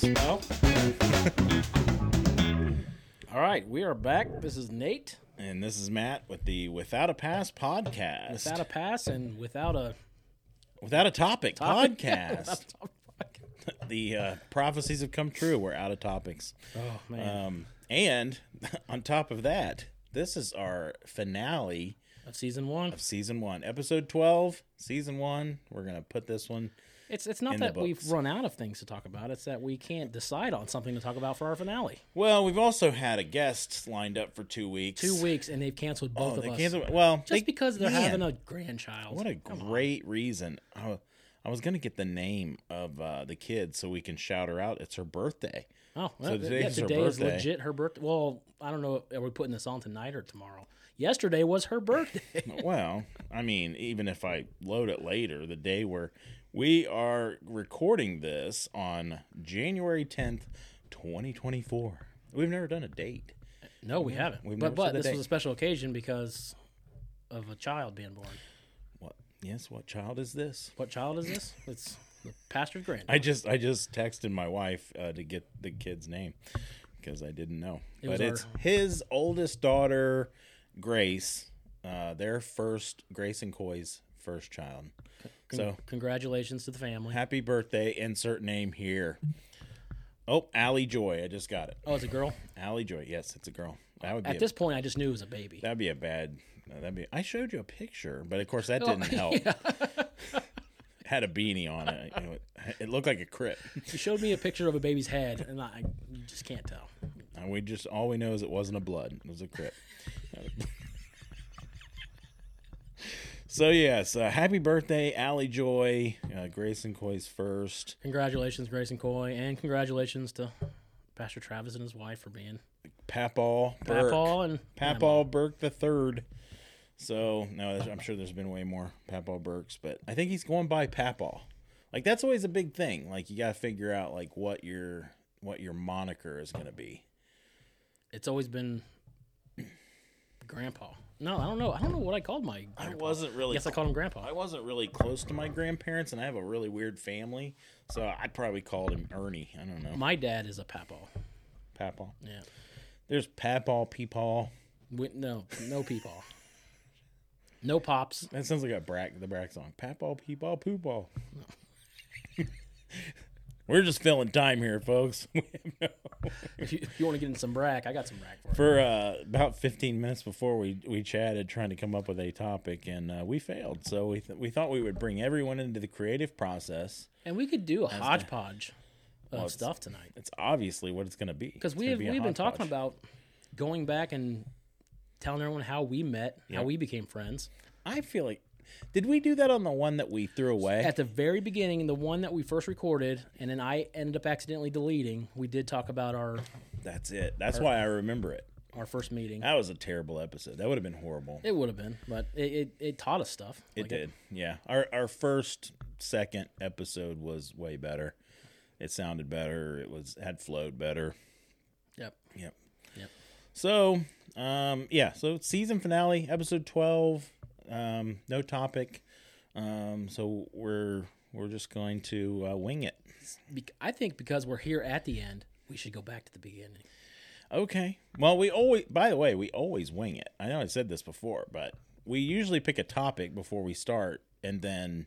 Yes. Well. All right, we are back. This is Nate And this is Matt with the Without a Pass podcast. without a pass and without a Without a topic, topic. podcast. Without a topic. the uh, prophecies have come true. We're out of topics. Oh man, Um, and on top of that, this is our finale of season one. of season one, episode 12, season one. We're going to put this one. It's it's not that we've run out of things to talk about. It's that we can't decide on something to talk about for our finale. Well, we've also had a guest lined up for two weeks. Two weeks and they've canceled both Oh, of they us canceled. Well, just they- because they're man, having a grandchild. What a great reason. I, I was going to get the name of uh, the kid so we can shout her out. It's her birthday. Oh, well, today yeah, today is birthday. legit her birthday. Well, I don't know. Are we putting this on tonight or tomorrow? Yesterday was her birthday. well, I mean, even if I load it later, the day where we are recording this on January 10th, 2024. We've never done a date. no, we haven't. we've but never but said a this was a special occasion because of a child being born. What? Yes, what child is this? What child is this? It's the pastor's granddaughter. I just I just texted my wife uh, to get the kid's name because I didn't know. It was but it's our- his oldest daughter, Grace. Uh, their first Grace and Coy's first child. Con- So congratulations to the family. happy birthday! Insert name here. Oh, Allie Joy. I just got it. Oh, it's a girl. Allie Joy. Yes, it's a girl. That would be At a, this point, I just knew it was a baby. that'd be a bad. That'd be. I showed you a picture, but of course that Oh, didn't help. Had a beanie on it. You know, it, it looked like a crip. You showed me a picture of a baby's head, and I you just can't tell. And we just all we know is it wasn't a blood. It was a crip. So yes, uh, happy birthday, Allie Joy, uh, Grace and Coy's first. Congratulations, Grace and Coy, and congratulations to Pastor Travis and his wife for being Papal Burke. Papaw and Papal Burke the third. So no, I'm sure there's been way more Papal Burks, but I think he's going by Papal. Like that's always a big thing. Like you got to figure out like what your what your moniker is going to be. It's always been Grandpa. No, I don't know. I don't know what I called my. I wasn't really. Yes, I called him Grandpa. I wasn't really close to my grandparents, and I have a really weird family, so I probably called him Ernie. I don't know. My dad is a Papaw. Papaw. Yeah. There's Papaw, Peepaw. We, no, no Peepaw. No pops. That sounds like a Brack the Brack song. Papaw, Peepaw, Poopaw. We're just filling time here, folks. If you, if you want to get in some brack, I got some brack for you. For uh, about 15 minutes before we we chatted, trying to come up with a topic, and uh, we failed. So we th- we thought we would bring everyone into the creative process. And we could do a hodgepodge of it's- stuff tonight It's obviously what it's going to be because we have, be we've been talking about going back and telling everyone how we met, how we became friends. I feel like did we do that on the one that we threw away? At the very beginning, the one that we first recorded, and then I ended up accidentally deleting. We did talk about our That's it. That's why I remember it. our first meeting. That was a terrible episode. That would have been horrible. It would have been, but it, it, it taught us stuff. It Like, did. Yeah. Our our first second episode was way better. It sounded better. It was had flowed better. Yep. Yep. Yep. So, um, yeah. So season finale, episode twelve. Um, no topic. Um, so we're we're just going to uh, wing it. I think because we're here at the end, we should go back to the beginning. Okay. Well, we always. By the way, we always wing it. I know I said this before, but we usually pick a topic before we start, and then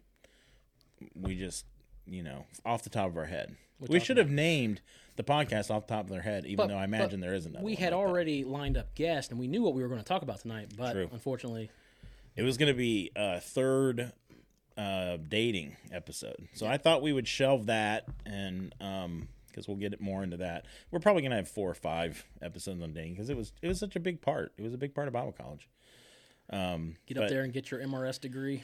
we just, you know, off the top of our head. we should have named the podcast off the top of their head, even But- though I imagine there isn't. We had like that. already lined up guests, and we knew what we were going to talk about tonight. But True. unfortunately, It was going to be a third uh, dating episode, so I thought we would shelve that, and um, because we'll get it more into that. We're probably going to have four or five episodes on dating because it was it was such a big part. It was a big part of Bible college. Um, get but- up there and get your MRS degree.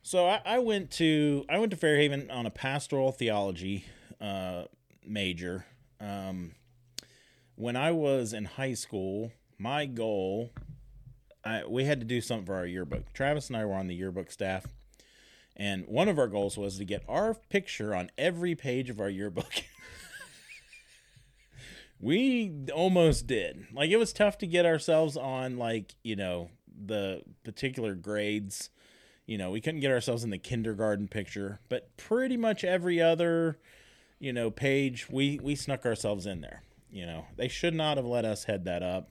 So I, I went to I went to Fairhaven on a pastoral theology uh, major. Um, when I was in high school, my goal I, we had to do something for our yearbook. Travis and I were on the yearbook staff, and one of our goals was to get our picture on every page of our yearbook. we almost did. Like it was tough to get ourselves on like, you know, the particular grades. You know, we couldn't get ourselves in the kindergarten picture, but pretty much every other you know, page we we snuck ourselves in there. You know, they should not have let us head that up.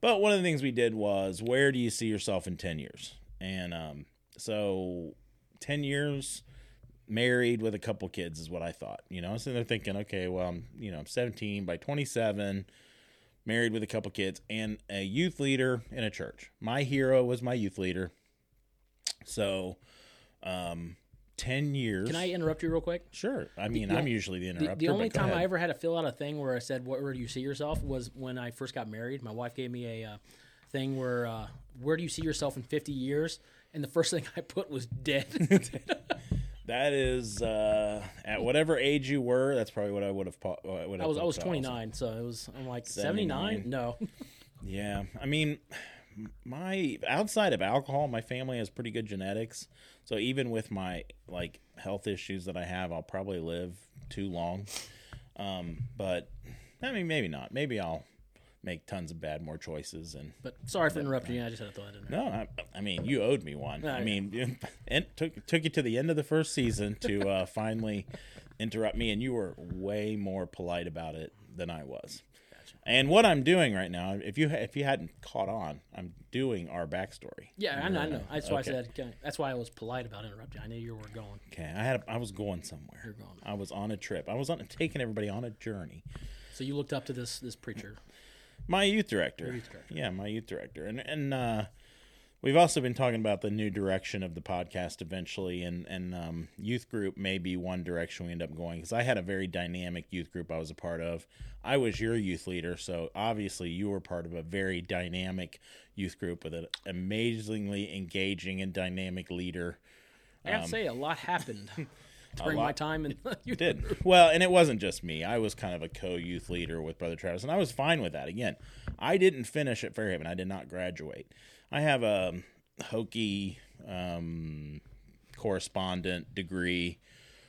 But one of the things we did was, where do you see yourself in ten years? And um, so, ten years married with a couple kids is what I thought. You know, so they're thinking, okay, well, I'm you know I'm 17 by 27, married with a couple kids, and a youth leader in a church. My hero was my youth leader. So, um, 10 years. Can I interrupt you real quick? Sure. I mean, the- I'm usually the The, interrupter. the only but go time I ever had to fill out a thing where I said, "Where do you see yourself?" was when I first got married. My wife gave me a uh, thing where, uh, "Where do you see yourself in 50 years?" And the first thing I put was dead. That is uh, at whatever age you were. That's probably what I would have. po- I was I was also. 29, so it was. I'm like 79? 79. No, Yeah, I mean, my outside of alcohol, my family has pretty good genetics. So even with my like health issues that I have, I'll probably live too long. Um, but I mean, maybe not. Maybe I'll make tons of bad more choices and but sorry for interrupting you. I just had to throw that in there. No, I, I mean you owed me one. Oh, I mean, it took took you to the end of the first season to uh, finally interrupt me, and you were way more polite about it than I was. And what I'm doing right now, if you if you hadn't caught on, I'm doing our backstory. Yeah, I know. I know. That's why Okay. I said. okay, That's why I was polite about interrupting. I knew you were going. Okay, I had a, I was going somewhere. You're going. I was on a trip. I was on taking everybody on a journey. So you looked up to this this preacher. My youth director. Your youth director. Yeah, my youth director. And and uh, we've also been talking about the new direction of the podcast eventually, and and um, youth group may be one direction we end up going because I had a very dynamic youth group I was a part of. I was your youth leader, so obviously you were part of a very dynamic youth group with an amazingly engaging and dynamic leader. I gotta say, a lot happened during my Um, time you did. well and it wasn't just me. I was kind of a co-youth leader with brother travis and i was fine with that. Again i didn't finish at fairhaven. I did not graduate i have a hokey um, correspondent degree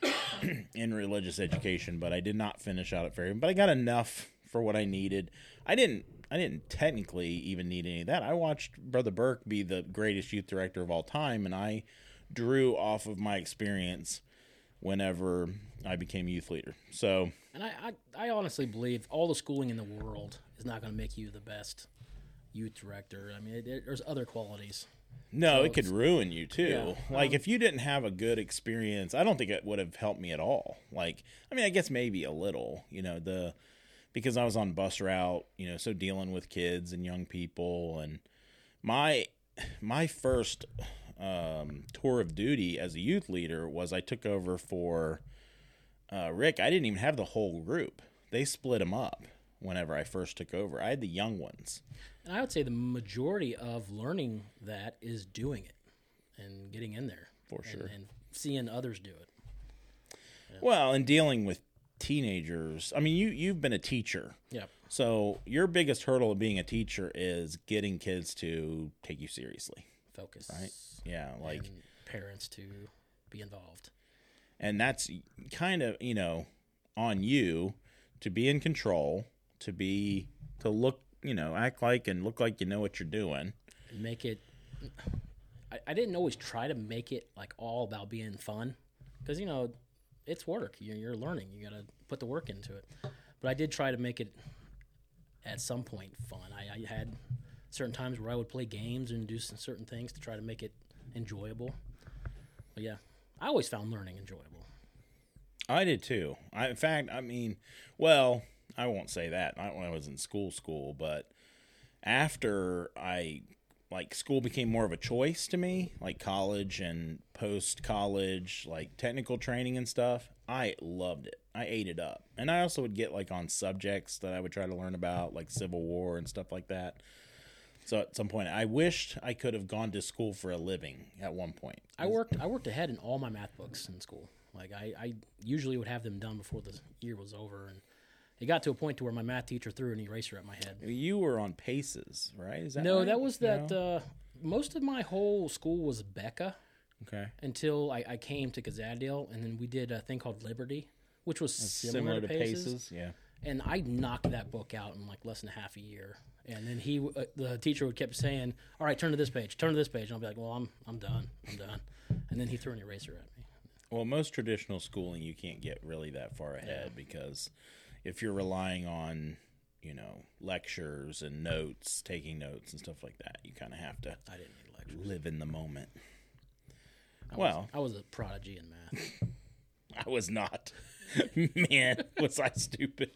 in religious education but i did not finish out at fairhaven but i got enough for what i needed. I didn't i didn't technically even need any of that. I watched brother burke be the greatest youth director of all time and i drew off of my experience whenever I became youth leader. So And I, I, I honestly believe all the schooling in the world is not going to make you the best youth director. I mean, it, it- there's other qualities. no, So it could ruin you too. Yeah, like um, if you didn't have a good experience, I don't think it would have helped me at all. Like I mean, I guess maybe a little, you know, the because I was on bus route, you know, so dealing with kids and young people and my my first um, tour of duty as a youth leader was I took over for uh, Rick. I didn't even have the whole group. They split them up whenever I first took over. I had the young ones. And I would say the majority of learning that is doing it and getting in there For sure. and seeing others do it. Well, and dealing with teenagers. I mean, you you've been a teacher. Yeah. So, your biggest hurdle of being a teacher is getting kids to take you seriously. Focus. Right. Yeah, like and parents to be involved. and that's kind of, you know, on you to be in control, to be to look, you know, act like and look like you know what you're doing. make it I, I didn't always try to make it like all about being fun. Because you know it's work. You're, you're learning. You gotta put the work into it. But i did try to make it at some point fun. I, I had certain times where i would play games and do some certain things to try to make it enjoyable. But yeah i always found learning enjoyable. I did too. I, in fact, I mean, well, I won't say that. Not when I was in school, school, but after I like school became more of a choice to me, like college and post college, like technical training and stuff. I loved it. I ate it up, and I also would get like on subjects that I would try to learn about, like Civil War and stuff like that. So at some point, I wished I could have gone to school for a living at one point. i worked i worked ahead in all my math books in school like i, I usually would have them done before the year was over and it got to a point to where my math teacher threw an eraser at my head You were on paces, right? Is that No, right? that was No? that. Uh, most of my whole school was Abeka Okay. until I, I came to Kazadale, and then we did a thing called Liberty, which was similar, similar, to, Paces. paces. Yeah. And I knocked that book out in like less than half a year. And then he, uh, the teacher, would kept saying, "All right, turn to this page, turn to this page," and I'll be like, "Well, I'm I'm done, I'm done." And then he threw an eraser at me. Well, most traditional schooling, you can't get really that far ahead because if you're relying on, you know, lectures and notes, taking notes and stuff like that, you kind of have to I didn't need lectures. live in the moment. I well- was, I was a prodigy in math. I was not. Man, was I stupid.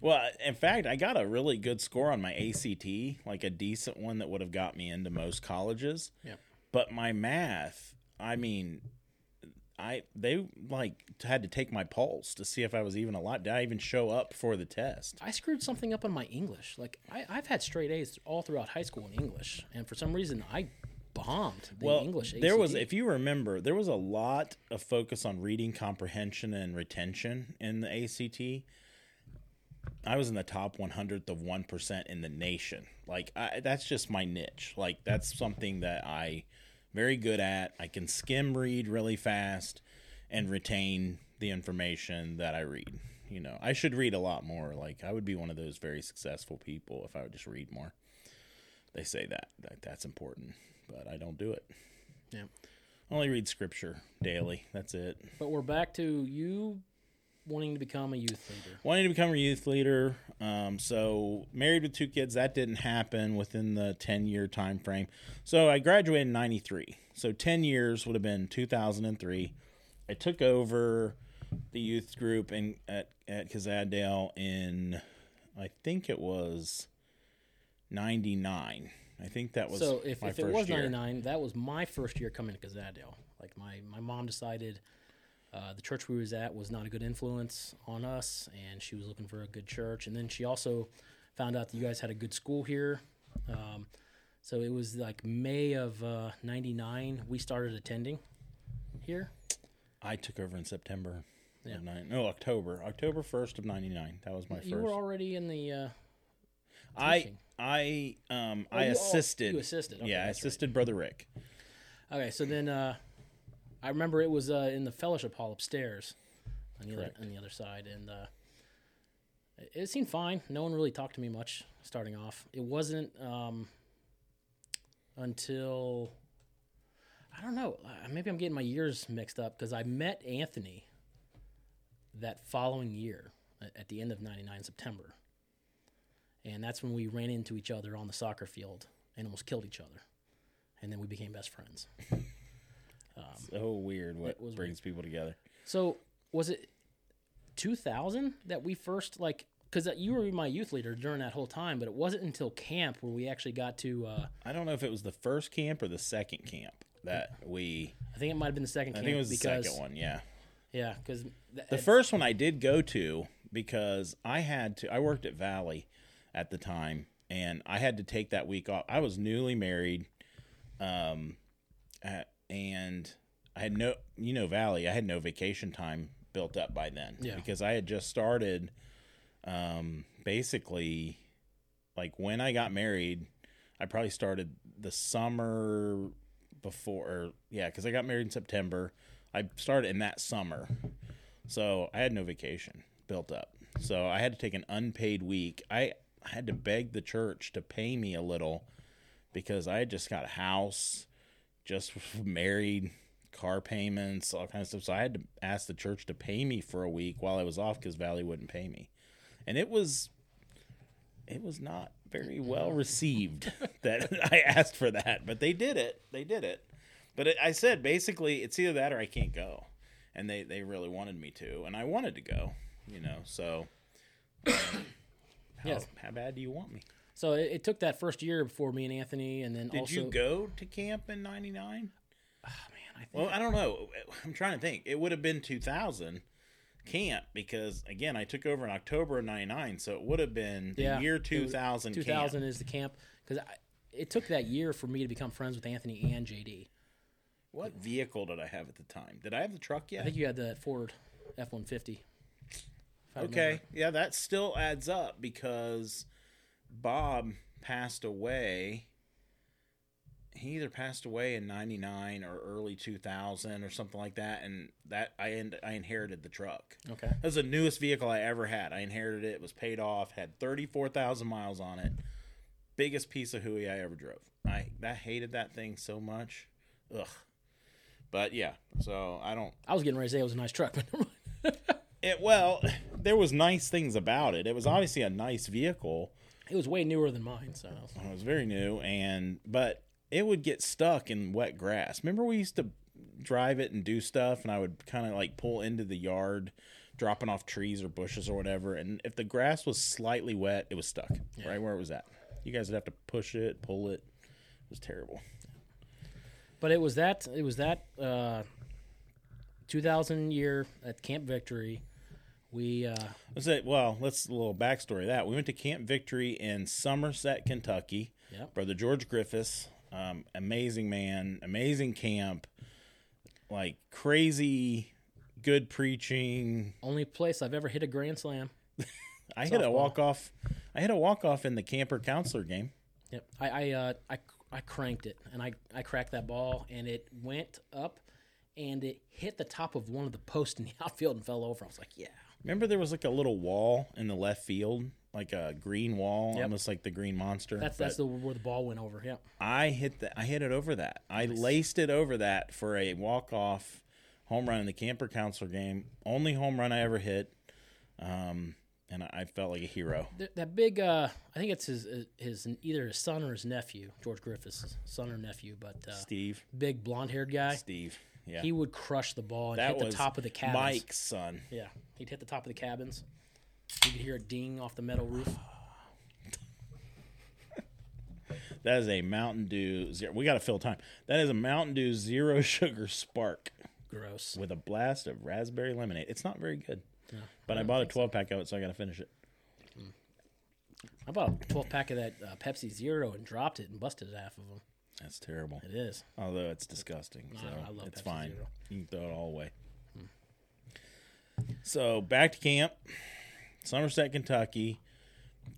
Well, in fact, I got a really good score on my ACT, like a decent one that would have got me into most colleges. Yep. But my math, I mean, I they like had to take my pulse to see if I was even alive. Did I even show up for the test? I screwed something up on my English. Like I, I've had straight A's all throughout high school in English, and for some reason I bombed the well, English. there was, if you remember, there was a lot of focus on reading comprehension and retention in the ACT. I was in the top 100th of 1% in the nation. Like, I, that's just my niche. Like, that's something that I very good at. I can skim read really fast and retain the information that I read. You know, I should read a lot more. Like, I would be one of those very successful people if I would just read more. They say that, that that's important, but I don't do it. yeah. Only read scripture daily. That's it. But we're back to you wanting to become a youth leader. Wanting to become a youth leader. Um, so married with two kids, that didn't happen within the ten year time frame. So I graduated in ninety three. So ten years would have been two thousand and three. I took over the youth group in at at Kazadale in I think it was ninety nine. I think that was So if, if it was 99, that was my first year coming to Kazadale. Like my, my mom decided uh, the church we was at was not a good influence on us, and she was looking for a good church. And then she also found out that you guys had a good school here. Um, so it was like May of uh, 99, we started attending here. I took over in September. Yeah. Nine, no, October. October first of ninety nine. That was my You first. were already in the. Uh, I. I um Oh, I you- assisted. you assisted. Okay, yeah, I that's right. assisted brother Rick. Okay, so then uh, I remember it was uh, in the fellowship hall upstairs, on the other on the other side, and uh, it, it seemed fine. No one really talked to me much starting off. It wasn't um, until I don't know. uh, Maybe I'm getting my years mixed up because I met Anthony that following year at, at the end of '99 September, and that's when we ran into each other on the soccer field and almost killed each other, and then we became best friends. So weird what was brings people together. So was it 2000 that we first like? Because you were my youth leader during that whole time, but it wasn't until camp where we actually got to. Uh, I don't know if it was the first camp or the second camp that we. I think it might have been the second I camp. think it was the second one. Yeah, Yeah, because the first one I did go to because I had to. I worked at Valley at the time, and I had to take that week off. I was newly married, um, at, and I had no. You know, Valley. I had no vacation time built up by then Yeah. because I had just started. Um, basically, like when I got married, I probably started the summer before. Or, yeah, because I got married in September. I started in that summer, so I had no vacation built up. So I had to take an unpaid week. I, I had to beg the church to pay me a little because I had just got a house, just married, car payments, all kinds of stuff. So I had to ask the church to pay me for a week while I was off because Valley wouldn't pay me, and it was, it was not very well received that I asked for that, but they did it. They did it. But it, I said basically it's either that or I can't go, and they they really wanted me to, and I wanted to go, you know. So, um, how, Yes. how bad do you want me? So it, it took that first year before me and Anthony, and then Did also you go to camp in '99? Oh ah, man, I think Well, I don't know. I'm trying to think. It would have been 2000 camp because again, I took over in October of '99, so it would have been the Yeah, year it was 2000. 2000 camp. is the camp because it took that year for me to become friends with Anthony and JD. What vehicle did I have at the time? Did I have the truck yet? I think you had the Ford F one fifty. Okay, yeah, that still adds up because Bob passed away. He either passed away in '99 or early 2000 or something like that, and that I end, I inherited the truck. Okay. That was the newest vehicle I ever had. I inherited it. It was paid off. Had 34,000 miles on it. Biggest piece of hooey I ever drove. I I hated that thing so much. Ugh. But yeah, so I don't. I was getting ready to say it was a nice truck, but never mind. It well, there was nice things about it. It was obviously a nice vehicle. It was way newer than mine. So It was very new, and but it would get stuck in wet grass. Remember, we used to drive it and do stuff, and I would kind of like pull into the yard, dropping off trees or bushes or whatever. And if the grass was slightly wet, it was stuck right where it was at. You guys would have to push it, pull it. It was terrible. But it was that it was that uh, 2000 year at Camp Victory. We uh, Let's say, well, let's a little backstory of that. We went to Camp Victory in Somerset, Kentucky. Yep. Brother George Griffiths, um, amazing man, amazing camp, like crazy good preaching. only place I've ever hit a grand slam. I hit a walk off. I hit a walk off in the camper counselor game. Yep. I I, uh, I I cranked it and I I cracked that ball and it went up and it hit the top of one of the posts in the outfield and fell over. I was like, yeah. Remember, there was like a little wall in the left field, like a green wall, Yep. almost like the Green Monster. That's but that's the where the ball went over. Yep. I hit that. I hit it over that. I laced it over that for a walk off home run in the camper counselor game. Only home run I ever hit. Um, and I, I felt like a hero. That big uh, I think it's his his either his son or his nephew, George Griffiths' son or nephew, but uh, Steve, big blonde haired guy. Steve, yeah, He would crush the ball and that hit the was top of the cabins. Mike's son. Yeah, he'd hit the top of the cabins. You could hear a ding off the metal roof. That is a Mountain Dew. Zero, we got to fill time. That is a Mountain Dew zero sugar spark Gross. with a blast of raspberry lemonade. It's not very good, but I bought a twelve pack of it, so I got to finish it. I bought a 12 pack of that uh, Pepsi Zero and dropped it and busted half of them. That's terrible. It is. Although it's disgusting, so I love it's Pepsi fine. Zero. You can throw it all away. Hmm. So back to camp, Somerset, Kentucky.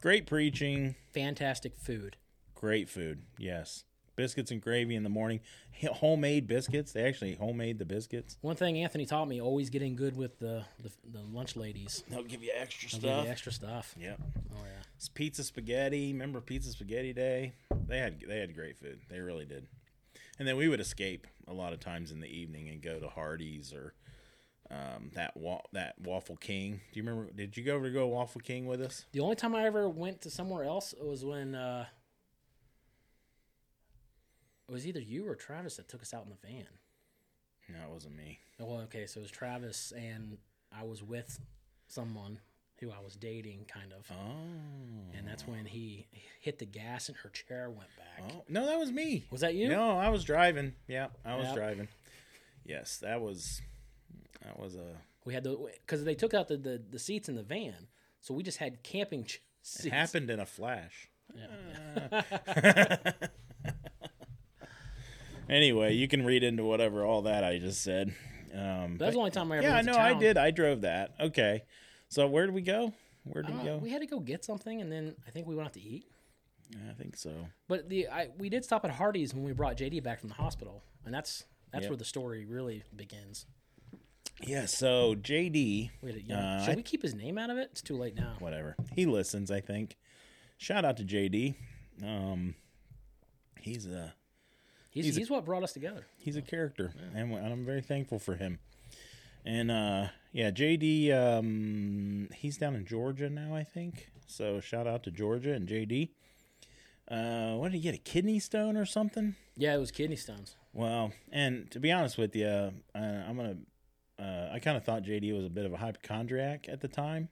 Great preaching, Fantastic food. great food. Yes, biscuits and gravy in the morning. Homemade biscuits. They actually homemade the biscuits. One thing Anthony taught me: always getting good with the the, the lunch ladies. They'll give you extra They'll give stuff. you extra stuff. Yep. Oh yeah. It's pizza spaghetti. Remember pizza spaghetti day? They had they had great food. They really did. And then we would escape a lot of times in the evening and go to Hardee's or um, that wa- that Waffle King. Do you remember? Did you go over to go Waffle King with us? The only time I ever went to somewhere else was when uh, it was either you or Travis that took us out in the van. No, it wasn't me. Well, okay, so it was Travis and I was with someone who I was dating, kind of, Oh. and that's when he hit the gas and her chair went back. Oh no, that was me. Was that you? No, I was driving. Yeah, I was Yep. driving. Yes, that was that was a. We had the because they took out the, the the seats in the van, so we just had camping ch- seats. It happened in a flash. Yeah. Anyway, you can read into whatever all that I just said. Um, That was the only time I ever. yeah, no, I did. I drove that. Okay, so where did we go? Where did Uh, we go? we had to go get something, and then I think we went out to eat. Yeah, I think so. But the I, we did stop at Hardee's when we brought JD back from the hospital, and that's that's Yep. where the story really begins. Yeah. So JD, We had a, you know, Uh, should we keep his name out of it? It's too late now. whatever he listens, I think. Shout out to JD. Um, he's a He's He's he's, a- what brought us together. he's a character, and and I'm very thankful for him. And uh, yeah, JD, um, he's down in Georgia now, I think. So shout out to Georgia and JD. Uh, what did he get? A kidney stone or something? Yeah, it was kidney stones. Well, and to be honest with you, uh, I'm gonna. Uh, I kind of thought JD was a bit of a hypochondriac at the time,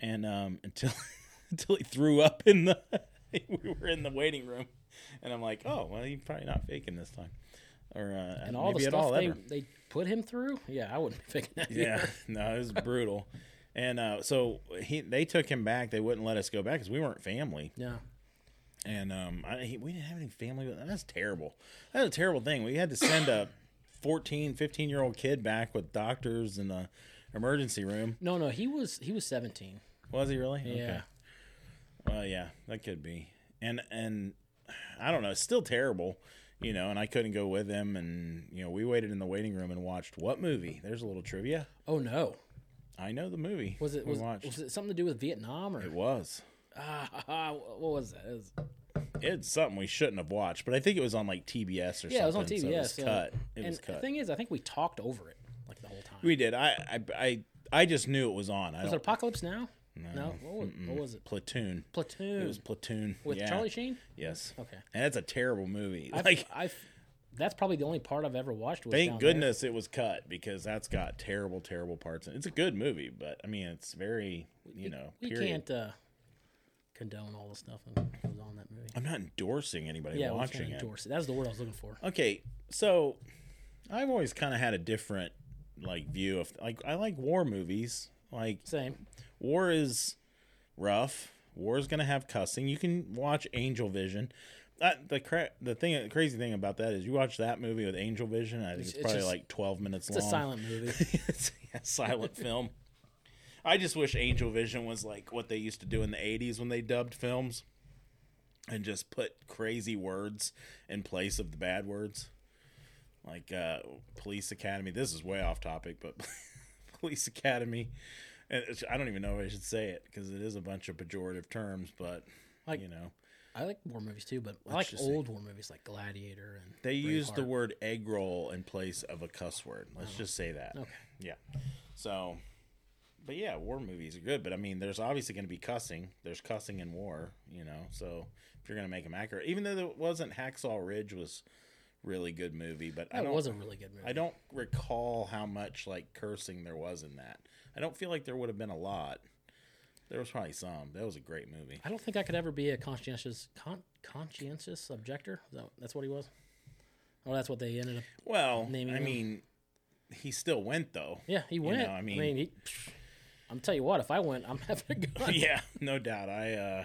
and um, until until he threw up in the. we were in the waiting room, and I'm like, oh well, he's probably not faking this time, or uh, And all the stuff all they, they put him through. Yeah, I wouldn't be thinking that. Yeah, either. no, it was brutal. And uh, so he, they took him back. They wouldn't let us go back because we weren't family. Yeah. and um, I, he, we didn't have any family. That's terrible. That's a terrible thing. We had to send a 14, 15 year old kid back with doctors in the emergency room. No, no, he was he was 17. Was he really? Yeah. Well, yeah, that could be. And and I don't know. It's still terrible, you know. And I couldn't go with him. And you know, we waited in the waiting room and watched what movie? There's a little trivia. Oh no. I know the movie. Was it was, was it something to do with Vietnam or It was. ah, what was that? It was, it's something we shouldn't have watched, but I think it was on like TBS or something. Yeah, it was on so TBS. it was uh, cut. It and was the thing is, I think we talked over it like the whole time. we did. I, I I I just knew it was on. I was it Apocalypse Now? No. What, was, what was it? Platoon. Platoon. It was Platoon with yeah. Charlie Sheen. Yes. Okay. And that's a terrible movie. I've, like, I've, that's probably the only part I've ever watched. Thank down there. goodness it was cut because that's got terrible, terrible parts. it. It's a good movie, but I mean, it's very, you know, We period. can't uh, condone all the stuff that goes on that movie. I'm not endorsing anybody Yeah, watching it. endorse it. That was the word I was looking for. Okay, so I've always kind of had a different like view of like I like war movies. Like Same. War is rough. War is gonna have cussing. You can watch Angel Vision. That, the cra- the thing, the crazy thing about that is you watch that movie with Angel Vision. I think it's, It's- it's probably just- like twelve minutes It's long. a silent movie. it's a silent film. I just wish Angel Vision was like what they used to do in the '80s when they dubbed films, and just put crazy words in place of the bad words, like uh, Police Academy. This is way off topic, but Police Academy. And it's, I don't even know if I should say it because it is a bunch of pejorative terms, but Like- you know I like war movies too, but I like just say- old war movies like Gladiator and they use the word egg roll in place of a cuss word. Let's oh. just say that. Okay. Yeah. So, but yeah, war movies are good. But I mean, there's obviously going to be cussing. There's cussing in war, you know. So if you're going to make them accurate, even though it wasn't Hacksaw Ridge was really good movie, but I That don't. was a really good movie. I don't recall how much like cursing there was in that. I don't feel like there would have been a lot. There was probably some. That was a great movie. I don't think I could ever be a conscientious con- conscientious objector. Is that, that's what he was. Oh, that's what they ended up. Well, Naming I them. mean, he still went though. Yeah, he went. know, I mean- he, I'm tell you what. If I went, I'm having a gun. yeah, no doubt. I uh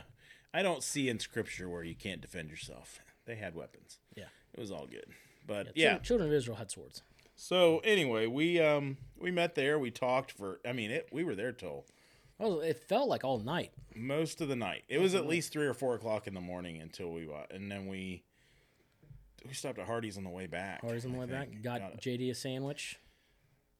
I don't see in scripture where you can't defend yourself. They had weapons. Yeah. It was all good. But Children- yeah. Children of Israel had swords. So anyway, we um we met there, we talked for I mean it we were there till Well, it felt like all night. most of the night. It was at least three or four o'clock in the morning until we wa- and then we we stopped at Hardee's on the way back. Hardee's on the I way back. think. Got Got. JD a sandwich,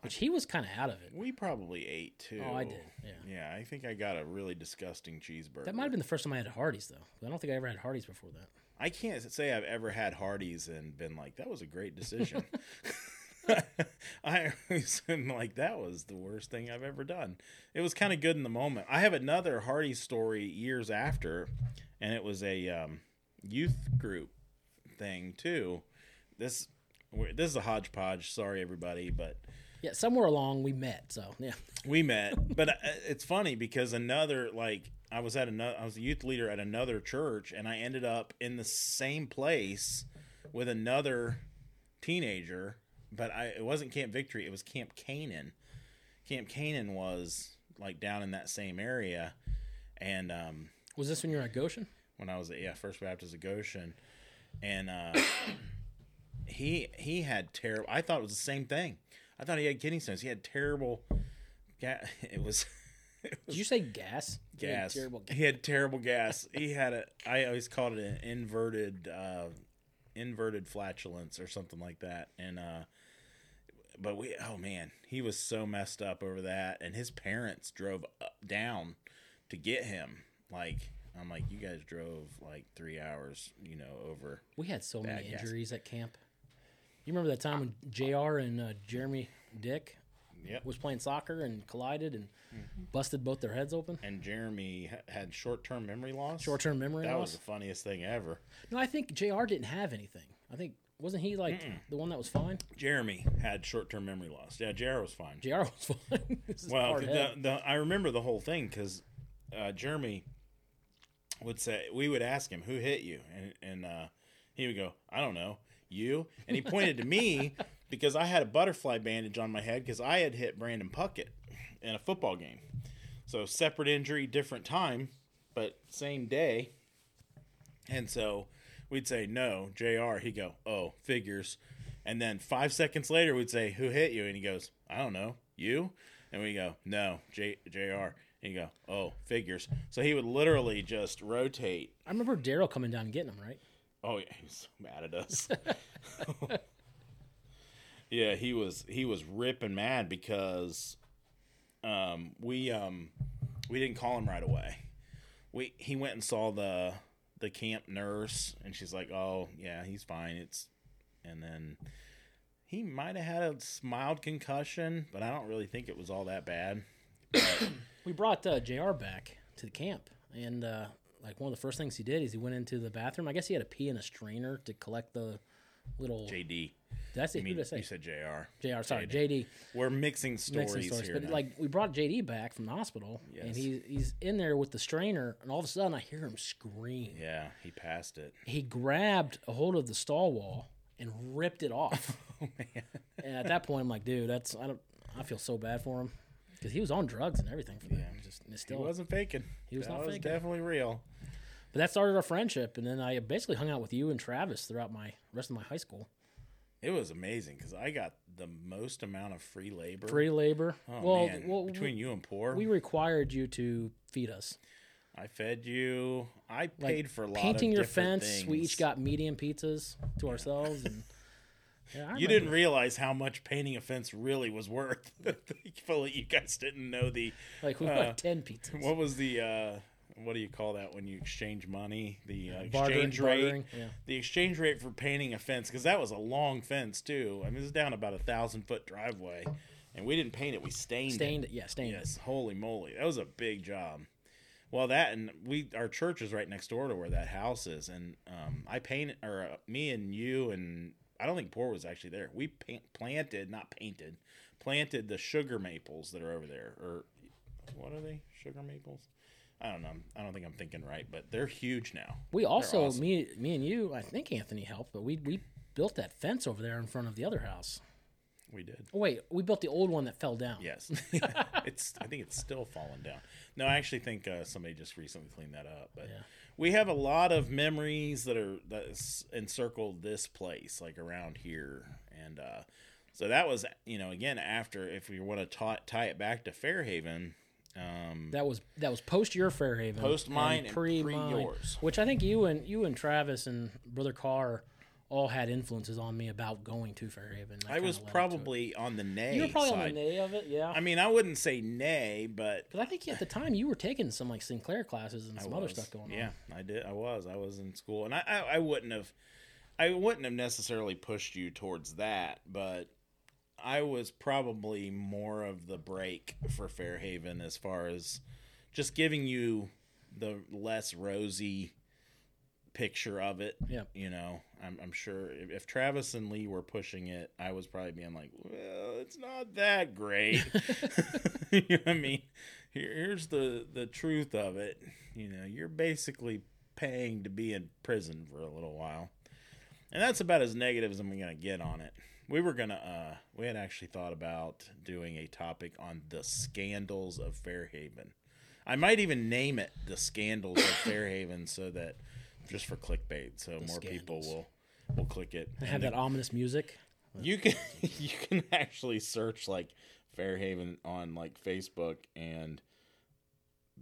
which he was kind of out of it. we probably ate too. Oh, I did. Yeah. Yeah, I think I got a really disgusting cheeseburger. That might have been the first time I had Hardee's though. I don't think I ever had Hardee's before that. I can't say I've ever had Hardee's and been like, that was a great decision. I always been like, that was the worst thing I've ever done. It was kind of good in the moment. I have another Hardee's story years after, and it was a um, youth group thing too. This this is a hodgepodge. Sorry, everybody, but Yeah, somewhere along we met. So yeah, we met but uh, it's funny because another like i was at another i was a youth leader at another church and i ended up in the same place with another teenager but i it wasn't camp victory it was camp canaan camp canaan was like down in that same area and um was this when you were at Goshen? when I was at yeah First Baptist of Goshen, and uh, he he had terrible. I thought it was the same thing. I thought he had kidney stones. He had terrible. Ga- it was Did you say gas? You had gas. Terrible. gas. He had terrible gas. He had a. I always called it an inverted uh, inverted flatulence or something like that. And uh, but we oh man, he was so messed up over that, and his parents drove up, down to get him. Like I'm like, you guys drove like three hours, you know, over. We had so many gas. injuries at camp. You remember that time when Jr. and uh, Jeremy Dick Yep. was playing soccer and collided and busted both their heads open? And Jeremy had short term memory loss. Short-term memory That loss. was the funniest thing ever. No, I think Jr. didn't have anything. I think wasn't he like the one that was fine? Jeremy had short term memory loss. Yeah, JR was fine. Jr. was fine. Well, the, the, I remember the whole thing because uh, Jeremy would say we would ask him who hit you, and and uh, he would go, I don't know, you, and he pointed to me because I had a butterfly bandage on my head because I had hit Brandon Puckett in a football game, so separate injury, different time, but same day, and so we'd say no, Jr. He'd go, oh, figures. And then five seconds later, we'd say, "Who hit you?" And he goes, "I don't know, you." And we go, "No, J- Jr." And you go, "Oh, figures." So he would literally just rotate. I remember Daryl coming down and getting him right. Oh yeah, he was so mad at us. yeah, he was he was ripping mad because um, we um, we didn't call him right away. We he went and saw the the camp nurse, and she's like, "Oh yeah, he's fine." It's and then he might have had a mild concussion, but I don't really think it was all that bad. We brought uh, Jr. back to the camp, and uh, like one of the first things he did is he went into the bathroom. I guess he had to pee in a strainer to collect the little. JD, Did I say I mean, who did I say? you said Jr. Jr. Sorry, JD. JD. We're mixing stories, Mixing stories, here. but now. like we brought JD back from the hospital, and Yes. he he's in there with the strainer, and all of a sudden I hear him scream. yeah, he passed it. He grabbed a hold of the stall wall and ripped it off. Oh man, and at that point, I'm like, dude, that's I don't. I feel so bad for him because he was on drugs and everything for that. Yeah. Just it's he still, wasn't faking. He was that not was faking. definitely real. But that started our friendship, and then I basically hung out with you and Travis throughout my rest of my high school. It was amazing because I got the most amount of free labor. Free labor. Oh well, man, well, between you and poor, we required you to feed us. I fed you. I Like, paid for a lot Painting of your fence, we each got medium pizzas to ourselves, and yeah, You didn't realize how much painting a fence really was worth. You guys didn't know the like we uh, got ten pizzas. what was the uh, what do you call that when you exchange money? The uh, Bartering- exchange rate. bartering, yeah. The exchange rate for painting a fence because that was a long fence too. I mean, it was down about a thousand foot driveway, and we didn't paint it. We stained, Stained it. it, yeah, stained Yes, holy moly, that was a big job. Well, that and we our church is right next door to where that house is, and um, I painted or uh, me and you and I don't think Poor was actually there. We paint, planted, not painted, planted the sugar maples that are over there, or what are they? Sugar maples? I don't know. I don't think I'm thinking right, but they're huge now. We also awesome. me me and you. I think Anthony helped, but we we built that fence over there in front of the other house. We did. Oh, wait, we built the old one that fell down. Yes, it's. I think it's still falling down. No, I actually think uh, somebody just recently cleaned that up. But Yeah. we have a lot of memories that are that's encircled this place, like around here, and uh, so that was you know again after if we want to tie it back to Fairhaven. Um, That was that was post your Fairhaven, Post mine and pre yours. Which I think you and you and Travis and brother Carr all had influences on me about going to Fairhaven. I was led up to it. probably on the nay you were probably side. on the nay of it, yeah. I mean, I wouldn't say nay, but Because I think at the time you were taking some like Sinclair classes and some other stuff going on. Yeah, I did. I was. I was in school, and I, I, I wouldn't have, I wouldn't have necessarily pushed you towards that, but I was probably more of the break for Fairhaven as far as just giving you the less rosy picture of it. Yeah. You know, I'm, I'm sure if, if Travis and Lee were pushing it, I was probably being like, well, it's not that great. you know what I mean? Here, here's the, the truth of it. You know, you're basically paying to be in prison for a little while. And that's about as negative as I'm going to get on it. We were going to, uh, we had actually thought about doing a topic on the scandals of Fairhaven. I might even name it the scandals of Fairhaven so that just for clickbait, so more people Scandals. will will click it. I have And that ominous music. you can you can actually search like Fairhaven on like Facebook and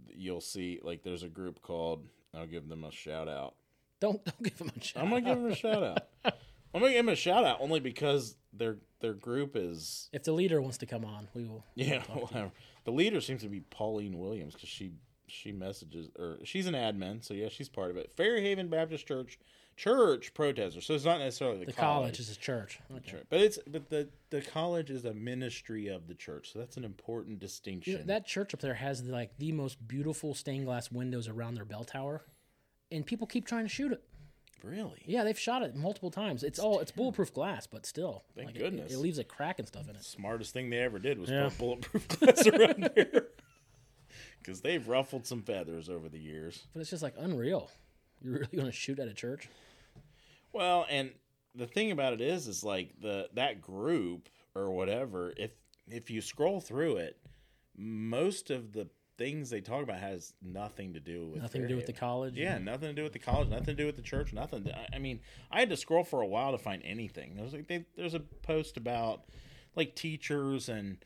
you'll see like there's a group called I'll give them a shout out. Don't don't give them a shout. Out. I'm gonna give them a shout out. I'm gonna give him a shout out only because their their group is If the leader wants to come on, we will. yeah whatever. The leader seems to be Pauline Williams because she she messages or she's an admin so yeah she's part of it. Fairhaven Baptist Church church protester so it's not necessarily the, The college is a church. Okay. Church. But it's but the the college is a ministry of the church, so that's an important distinction. You know, that church up there has like the most beautiful stained glass windows around their bell tower, and people keep trying to shoot it. Really, Yeah, they've shot it multiple times. It's all it's bulletproof glass, but still, Thank like, it- goodness. it, leaves a crack and stuff in it. smartest thing they ever did was Yeah. put bulletproof glass around there, because they've ruffled some feathers over the years. But it's just like unreal. You're really going to shoot at a church? Well, and the thing about it is, is like the that group or whatever. If if you scroll through it, most of the things they talk about has nothing to do with Nothing to do with the college. Yeah, nothing to do with the college, nothing to do with the church, nothing. To, I- I mean, I had to scroll for a while to find anything. There's like they, there's a post about like teachers and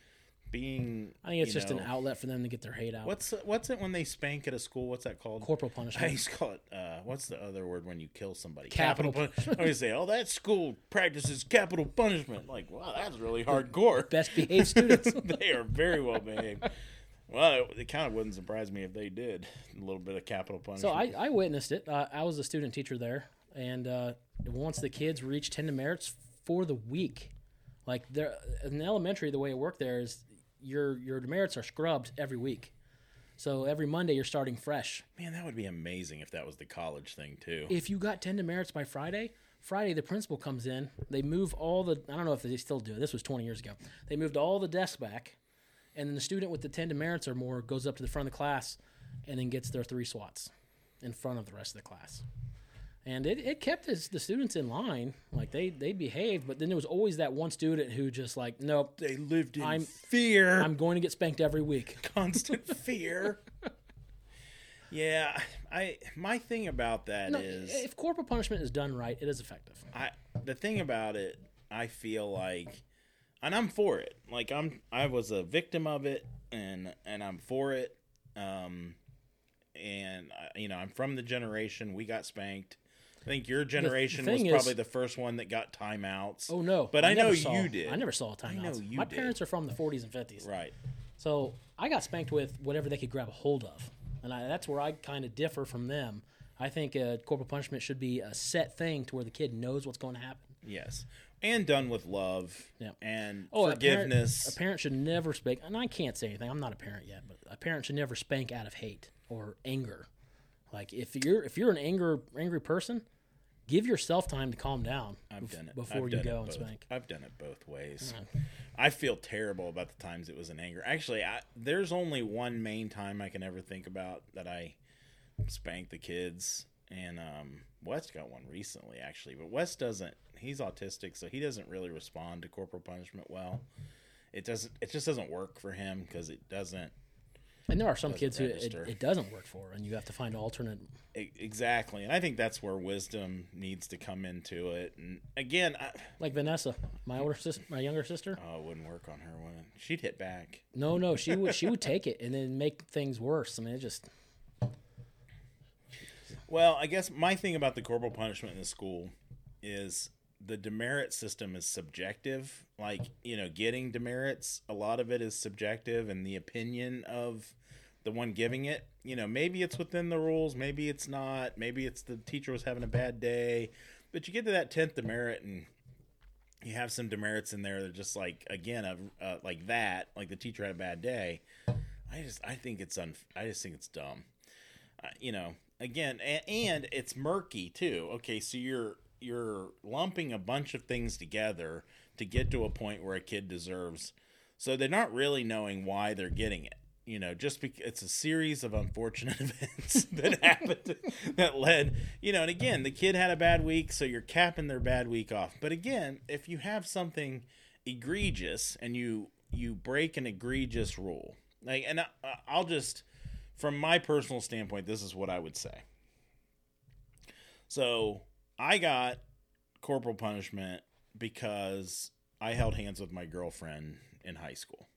being. I think it's just an outlet for them to get their hate out. What's what's it when they spank at a school? What's that called? corporal I punishment? used to call it. Uh, what's the other word when you kill somebody? Capital pun- I always say, "Oh, that school practices capital punishment." Like, wow, that's really hardcore. Best behaved students. they are very well behaved. Well, it, it kind of wouldn't surprise me if they did a little bit of capital So punishment. I, I witnessed it. Uh, I was a student teacher there, and uh, once the kids reach ten demerits for the week, like there in elementary, the way it worked there is your your demerits are scrubbed every week. So every Monday you're starting fresh. Man, that would be amazing if that was the college thing too. If you got ten demerits by Friday, Friday the principal comes in. They move all the I don't know if they still do. it. This was 20 years ago. They moved all the desks back, and then the student with the 10 demerits or more goes up to the front of the class, and then gets their three swats in front of the rest of the class. And it, it kept his, the students in line, like they they behaved. But then there was always that one student who just like, nope, they lived in I'm- fear, I'm going to get spanked every week. constant fear. Yeah, I my thing about that No, is if corporal punishment is done right, it is effective. I the thing about it, I feel like, and I'm for it. Like I'm, I was a victim of it, and and I'm for it. Um, and I, you know, I'm from the generation we got spanked. I think your generation was thing is- probably the first one that got timeouts. Oh no! But I know never you did. I never saw timeouts. know you My did. parents are from the 40s and 50s. right. So I got spanked with whatever they could grab a hold of, and I, that's where I kind of differ from them. I think uh, corporal punishment should be a set thing to where the kid knows what's going to happen. Yes, and done with love Yeah. and Oh, a parent- forgiveness. A parent, should never spank, and I can't say anything. I'm not a parent yet, but a parent should never spank out of hate or anger. Like if you're if you're an anger angry person, give yourself time to calm down. I've done it before I've you go and both. spank. I've done it both ways. I feel terrible about the times it was in anger. Actually, I, there's only one main time I can ever think about that I spanked the kids, and um, West got one recently, actually. But West doesn't. He's autistic, so he doesn't really respond to corporal punishment well. It doesn't. It just doesn't work for him because it doesn't. And there are some kids who it, it doesn't work for, and you have to find alternate. Exactly, and I think that's where wisdom needs to come into it. And again, I, Like Vanessa, my older sister, my younger sister. oh, it wouldn't work on her. Would it? She'd hit back. No, no, she would she would take it and then make things worse. I mean, it just Well, I guess my thing about the corporal punishment in the school is the demerit system is subjective. Like, you know, getting demerits, a lot of it is subjective and the opinion of the one giving it. You know, maybe it's within the rules, maybe it's not, maybe it's the teacher was having a bad day. But you get to that 10th demerit and you have some demerits in there that are just like, again, uh, like that, like the teacher had a bad day. I just, I think it's un, I just think it's dumb uh, you know again and, and it's murky too okay so you're you're lumping a bunch of things together to get to a point where a kid deserves so they're not really knowing why they're getting it you know just because it's a series of unfortunate events that happened that led you know and again the kid had a bad week so you're capping their bad week off but again if you have something egregious and you you break an egregious rule like and I, i'll just from my personal standpoint, this is what I would say. So I got corporal punishment because I held hands with my girlfriend in high school.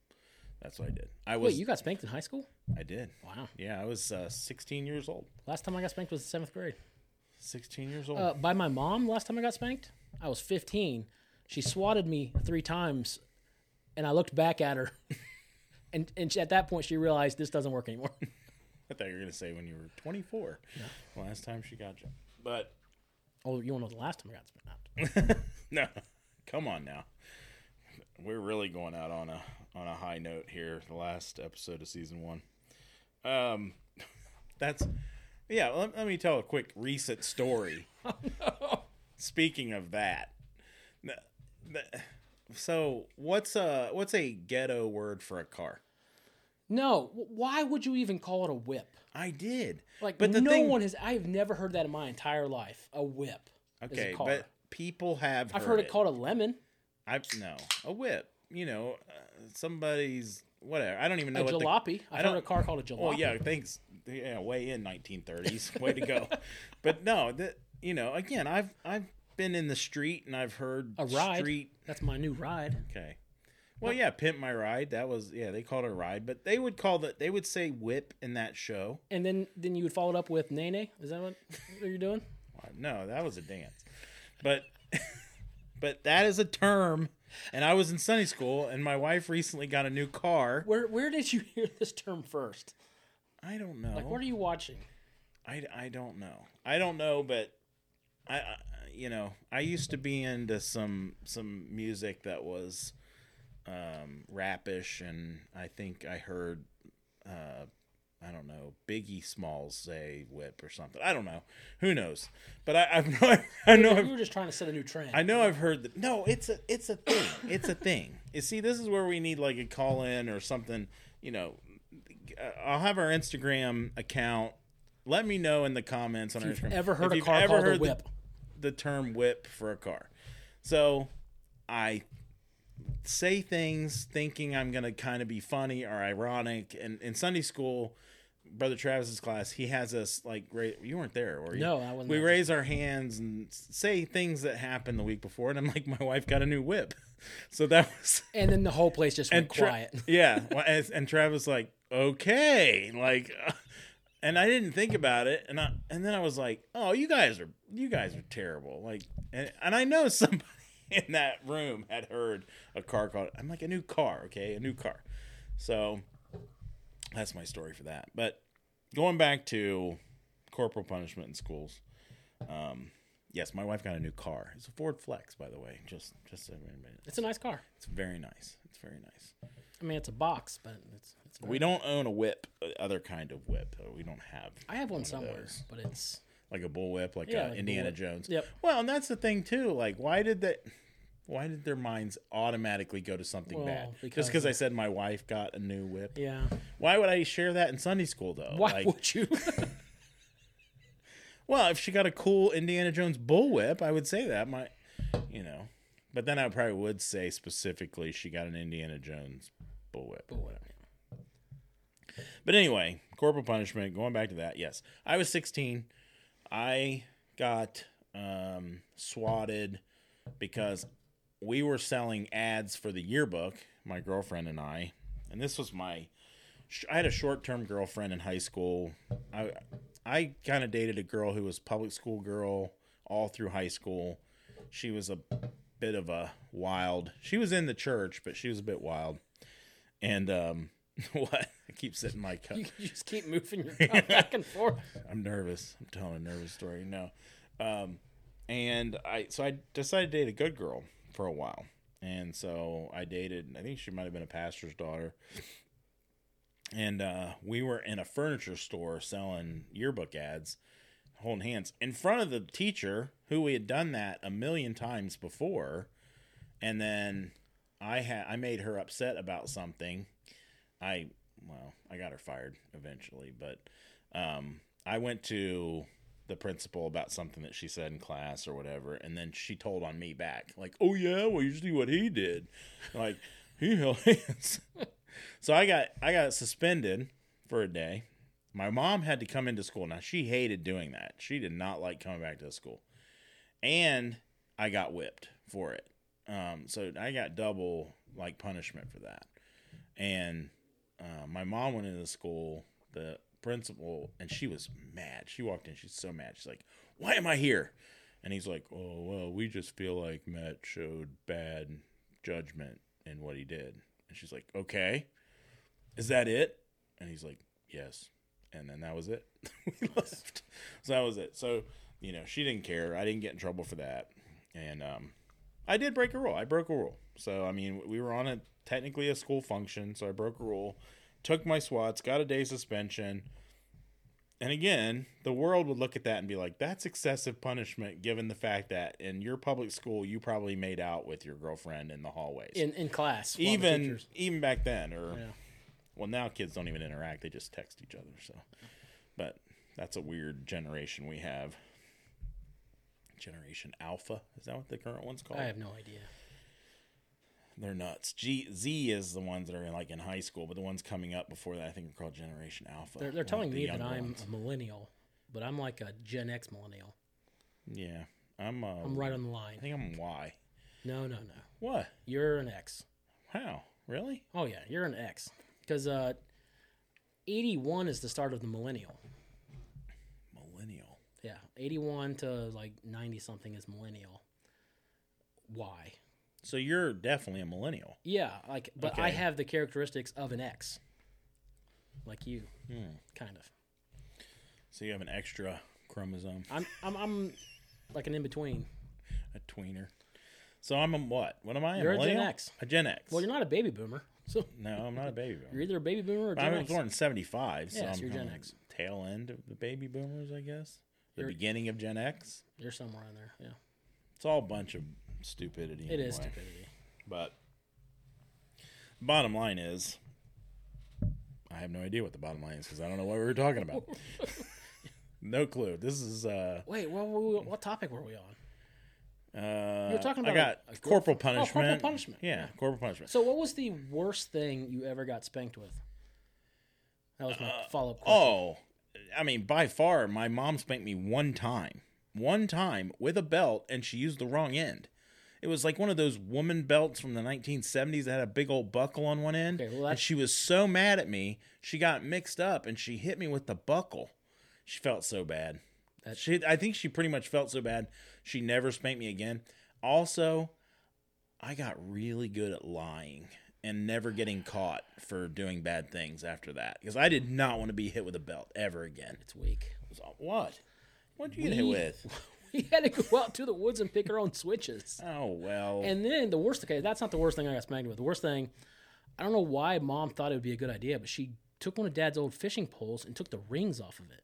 That's what I did. I was. wait. You got spanked in high school? I did. Wow. Yeah, I was uh, 16 years old. Last time I got spanked was seventh grade. 16 years old. Uh, by my mom. Last time I got spanked, I was 15. She swatted me three times, and I looked back at her, and and at that point she realized this doesn't work anymore. I thought you were gonna say when you were 24. Last time she got you. But oh, you want to know the last time I got spanked? no, come on now. We're really going out on a on a high note here. The last episode of season one. Um, that's yeah. Let, let me tell a quick recent story. Speaking of that, so what's a what's a ghetto word for a car? No. Why would you even call it a whip? I did. Like, but the no thing, one has. I have never heard that in my entire life. A whip. a okay, car. but people have. I've heard it called a lemon. I no a whip. You know, uh, somebody's whatever. I don't even know A what jalopy. I I've don't- heard a car called a jalopy. Oh yeah, thanks. Yeah, way in 1930s. Way to go. but no, that you know, again, I've I've been in the street and I've heard A ride. street. That's my new ride. Okay. Well, yeah, pimp my ride. That was yeah. They called it a ride, but they would call that. They would say whip in that show. And then then you would follow it up with nae nae. Is that what, you're doing? No, that was a dance. But but that is a term and I was in Sunday school, and my wife recently got a new car. Where where did you hear this term first? I don't know. Like, what are you watching? I, I don't know. I don't know, but I, I you know I used to be into some some music that was um, rapish, and I think I heard uh, I don't know Biggie Smalls say "whip" or something. I don't know. Who knows? But I I've, I know You I've, were just trying to set a new trend. I know I've heard that. No, it's a it's a thing. It's a thing. You see, this is where we need like a call in or something. You know, I'll have our Instagram account. Let me know in the comments on our If Instagram you've ever heard if a car ever called a heard the- whip. The, term "whip" for a car. So, I say things thinking I'm gonna kind of be funny or ironic. And in Sunday school, Brother Travis's class, he has us like you weren't there, you? No, I wasn't We there. raise our hands and say things that happened the week before, and I'm like, my wife got a new whip, so that was and then the whole place just went Tra- quiet. yeah, and, and Travis like, okay, like, and I didn't think about it, and I and then I was like, oh, you guys are you guys are terrible, like, and, and I know somebody in that room had heard a car called. I'm like a new car, okay, a new car, so that's my story for that. But going back to corporal punishment in schools, um, yes, my wife got a new car. It's a Ford Flex, by the way. Just just so everybody- It's a nice car. it's very nice. It's very nice. I mean, it's a box, but it's. it's We don't own a whip, uh, other kind of whip. We don't have I have one of somewhere, but it's. Like a bullwhip, like, Yeah, uh, like Indiana bullwhip. Jones. Yep. Well, and that's the thing too. Like, why did that? Why did their minds automatically go to something Well, bad? because Just because I said my wife got a new whip. Yeah. Why would I share that in Sunday school though? Why like, would you? well, if she got a cool Indiana Jones bullwhip, I would say that. My, you know, but then I probably would say specifically she got an Indiana Jones bull whip. But whatever. But anyway, corporal punishment. Going back to that, yes, I was 16. I got um, swatted because we were selling ads for the yearbook. My girlfriend and I, and this was my. I had a short-term girlfriend in high school. I I kind of dated a girl who was public school girl all through high school. She was a bit of a wild. She was in the church, but she was a bit wild. And um, what? I keep sitting my cup. You, you just keep moving your cup back and forth. I'm nervous. I'm telling a nervous story. No. Um, and I so I decided to date a good girl for a while. And so I dated I think she might have been a pastor's daughter. And uh, we were in a furniture store selling yearbook ads, holding hands in front of the teacher who we had done that a million times before. And then I had I made her upset about something. I well, I got her fired eventually, but um, I went to the principal about something that she said in class or whatever, and then she told on me back, like, "Oh yeah, well you see what he did, like he held hands." so I got I got suspended for a day. My mom had to come into school. Now she hated doing that. She did not like coming back to school, and I got whipped for it. Um, so I got double like punishment for that, and uh, my mom went into the school. The principal and she was mad. She walked in. She's so mad. She's like, "Why am I here?" And he's like, "Oh well, we just feel like Matt showed bad judgment in what he did." And she's like, "Okay, is that it?" And he's like, "Yes." And then that was it. we left. So that was it. So you know, she didn't care. I didn't get in trouble for that, and um, I did break a rule. I broke a rule. So I mean, we were on a technically a school function, so I broke a rule, took my swats, got a day suspension. And again, the world would look at that and be like, "That's excessive punishment," given the fact that in your public school, you probably made out with your girlfriend in the hallways, In in class. even even back then. Or Yeah. well, now kids don't even interact; they just text each other. So, but that's a weird generation we have. Generation Alpha is that what the current one's called? I have no idea. They're nuts. G Z is the ones that are in, like in high school, but the ones coming up before that, I think, are called Generation Alpha. They're, they're telling the me that I'm ones. a millennial, but I'm like a Gen X millennial. Yeah, I'm. Uh, I'm right on the line. I think I'm Y. No, no, no. What? You're an X. How? Really? Oh yeah, you're an X. Because uh, 81 is the start of the millennial. Millennial. Yeah, 81 to like 90 something is millennial. Why? So you're definitely a millennial. Yeah, like, but I have the characteristics of an X, like you, Hmm. kind of. So you have an extra chromosome, I'm, I'm, I'm like an in between. a tweener. So I'm a what? What am I? You're a Gen? X. A Gen X. Well, you're not a baby boomer, so no, I'm not a baby boomer. you're either a baby boomer or I Gen was X. born in '75, so Yeah, so I'm you're Gen X. tail end of the baby boomers, I guess. The You're- beginning of Gen X. You're somewhere in there. Yeah, It's all a bunch of stupidity. it is anyway. stupidity. But bottom line is, I have no idea what the bottom line is because I don't know what we were talking about. no clue. This is uh, Wait, what, what, topic were we on? uh You were talking I about got a- a corporal girlfriend- oh, punishment. corporal punishment. Yeah, corporal punishment. So, what was the worst thing you ever got spanked with? That was my follow up question. Oh, I mean, by far, my mom spanked me one time. One time with a belt, and she used the wrong end. It was like one of those woman belts from the 1970s that had a big old buckle on one end. Okay, well, and she was so mad at me, she got mixed up and she hit me with the buckle. She felt so bad. She, I think she pretty much felt so bad, she never spanked me again. Also, I got really good at lying and never getting caught for doing bad things after that because I did not want to be hit with a belt ever again. It's weak. It was- what? What did you get hit with? We had to go out to the woods and pick our own switches. Oh well. And then the worst, okay, that's not the worst thing I got spanked with. The worst thing, I don't know why mom thought it would be a good idea, but she took one of dad's old fishing poles and took the rings off of it.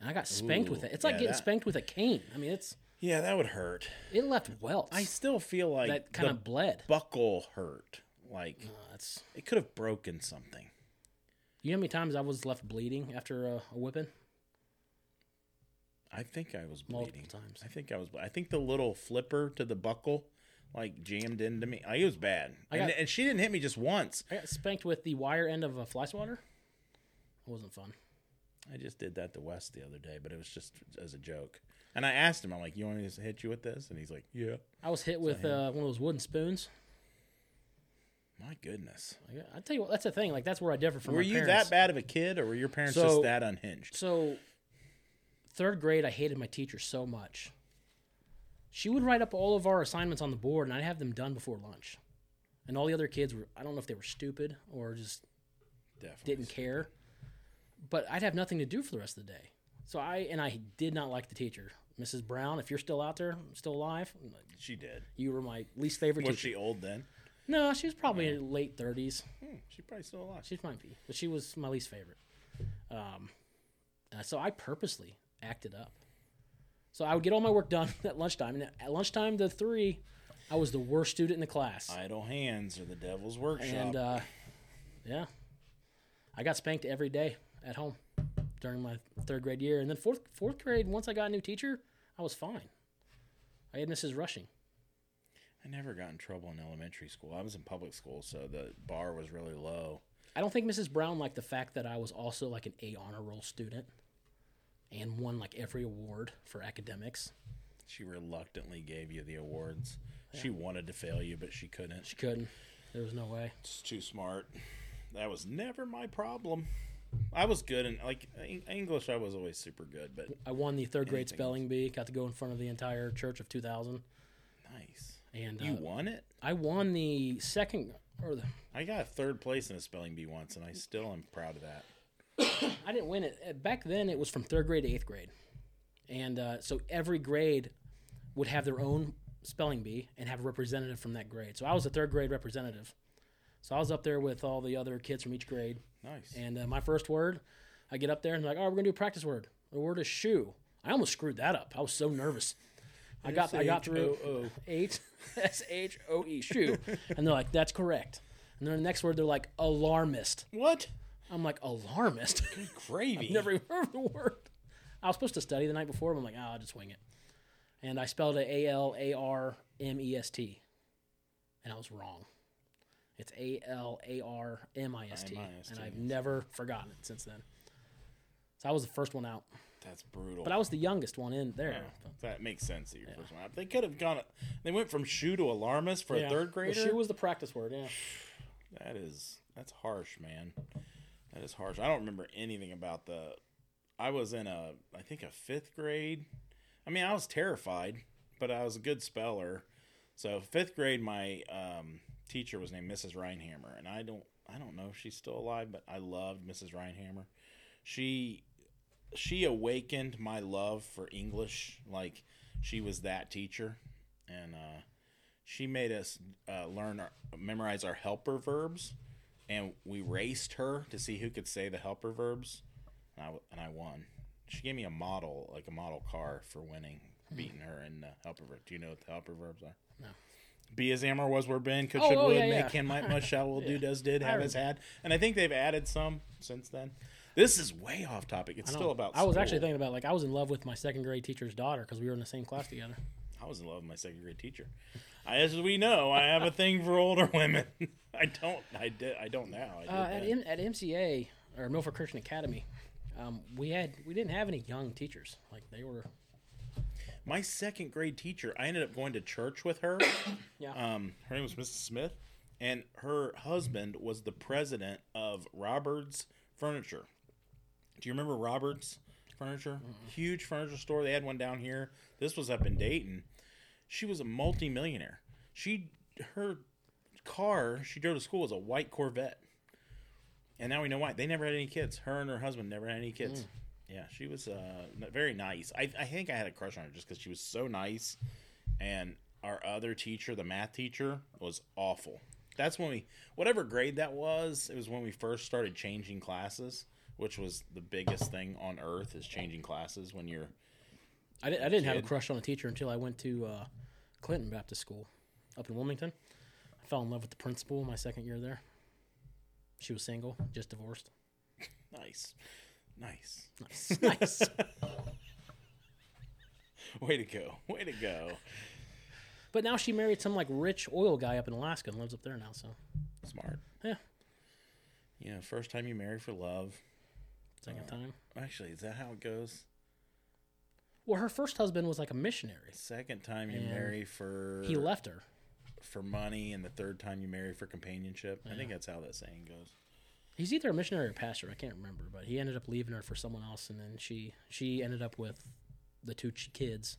And I got spanked with it. It's like yeah, getting that- spanked with a cane. I mean, it's yeah, that would hurt. it left welts. I still feel like that kind of bled. buckle hurt. Like Uh, it could have broken something. you know how many times I was left bleeding after a, a whipping? I think I was Multiple bleeding. times. I think I was. I think the little flipper to the buckle, like jammed into me. I, it was bad. I and, got- and she didn't hit me just once. I got spanked with the wire end of a fly swatter. It wasn't fun. I just did that to Wes the other day, but it was just as a joke. And I asked him, I'm like, "You want me to hit you with this?" And he's like, "Yeah." I was hit with uh, one of those wooden spoons. My goodness. I, I tell you what, that's the thing. Like that's where I differ from. were my you parents. that bad of a kid, or were your parents So- just that unhinged? So, third grade, I hated my teacher so much. She would write up all of our assignments on the board, and I'd have them done before lunch. And all the other kids were, I don't know if they were stupid or just Definitely. didn't care, but I'd have nothing to do for the rest of the day. So I, and I did not like the teacher. Mrs. Brown, if you're still out there, still alive, She did. you were my least favorite teacher. Was teacher. she old then? No, she was probably in her late 30s. Hmm, she probably still alive. She might be, but she was my least favorite. Um, uh, so I purposely acted up. So I would get all my work done at lunchtime, and at lunchtime to three, I was the worst student in the class. Idle hands are the devil's workshop. and uh, yeah, I got spanked every day at home during my third grade year, and then fourth fourth grade. Once I got a new teacher, I was fine. I had Mrs. Rushing. I never got in trouble in elementary school. I was in public school, so the bar was really low. I don't think Mrs. Brown liked the fact that I was also like an A honor roll student and won like every award for academics. She reluctantly gave you the awards. She wanted to fail you, but she couldn't. She couldn't. There was no way. She's too smart. That was never my problem. I was good in like English. I was always super good, but I won the third grade spelling bee. Got to go in front of the entire church of 2000, nice. and You uh, won it. I won the second or the. I got third place in a spelling bee once, and I still am proud of that. I didn't win it Uh, back then. It was from third grade to eighth grade, and uh, so every grade would have their own spelling bee and have a representative from that grade. So I was a third grade representative. So I was up there with all the other kids from each grade, Nice. And uh, my first word, I get up there and they're like, "Oh, we're gonna do a practice word. The word is shoe." I almost screwed that up. I was so nervous. I got I got through. H S H O E shoe, and they're like, "That's correct." And then the next word, they're like, "Alarmist." What? I'm like, "Alarmist." Gravy. Never even heard the word. I was supposed to study the night before, but I'm like, "Oh, I'll just wing it." And I spelled it A L A R M E S T, and I was wrong. It's A L A R M I S T, and I've never forgotten it since then. So I was the first one out, That's brutal. but I was the youngest one in there. that makes sense. That your first one. out. They could have gone. They went from shoe to alarmist for Yeah. a third Well, grader. she was the practice word. Yeah, That is that's harsh, man. That is harsh. I don't remember anything about the. I was in a, I think a fifth grade. I mean, I was terrified, but I was a good speller, So fifth grade, my um, teacher was named Mrs. Reinhammer, and I don't I don't know if she's still alive, but I loved Mrs. Reinhammer. She she awakened my love for English. Like she was that teacher, and uh, she made us uh, learn our, memorize our helper verbs, and we raced her to see who could say the helper verbs, and I, and I won. She gave me a model, like a model car for winning, beating her in the helper verb. Do you know what the helper verbs are? No. Be as Amber was, were been, could, Oh, should, oh, would, yeah, make, yeah. can, might, must, shall, will, do, does, did, have, has, had. And I think they've added some since then. This is way off topic. It's still about I was actually thinking about like I was in love with my second grade teacher's daughter because we were in the same class together. I was in love with my second grade teacher. I, as we know, I have a thing for older women. I don't. I did. I don't now. I Uh, at. M- at MCA or Milford Christian Academy, um, we had we didn't have any young teachers. Like they were. my second grade teacher. I ended up going to church with her. Yeah. Um, her name was Mrs. Smith, and her husband was the president of Roberts Furniture. Do you remember Roberts Furniture? Huge furniture store. They had one down here. This was up in Dayton. She was a multimillionaire. She her car she drove to school was a white Corvette. And now we know why. They never had any kids. Her and her husband never had any kids. Yeah, she was uh, very nice. I, I think I had a crush on her just because she was so nice. And our other teacher, the math teacher, was awful. That's when we, whatever grade that was, it was when we first started changing classes, which was the biggest thing on earth is changing classes when you're. I, di- I didn't have a crush on a teacher until I went to uh, Clinton Baptist School up in Wilmington. Fell in love with the principal my second year there. She was single, just divorced. Nice. Nice. Nice. nice. Way to go. Way to go. But now she married some like rich oil guy up in Alaska and lives up there now. So Smart. yeah, You know, first time you marry for love. second uh, time. Actually, is that how it goes? Well, her first husband was like a missionary. Second time you marry for He left her. For money, and the third time you marry for companionship. I think that's how that saying goes. He's either a missionary or pastor. I can't remember, but he ended up leaving her for someone else, and then she she ended up with the two kids,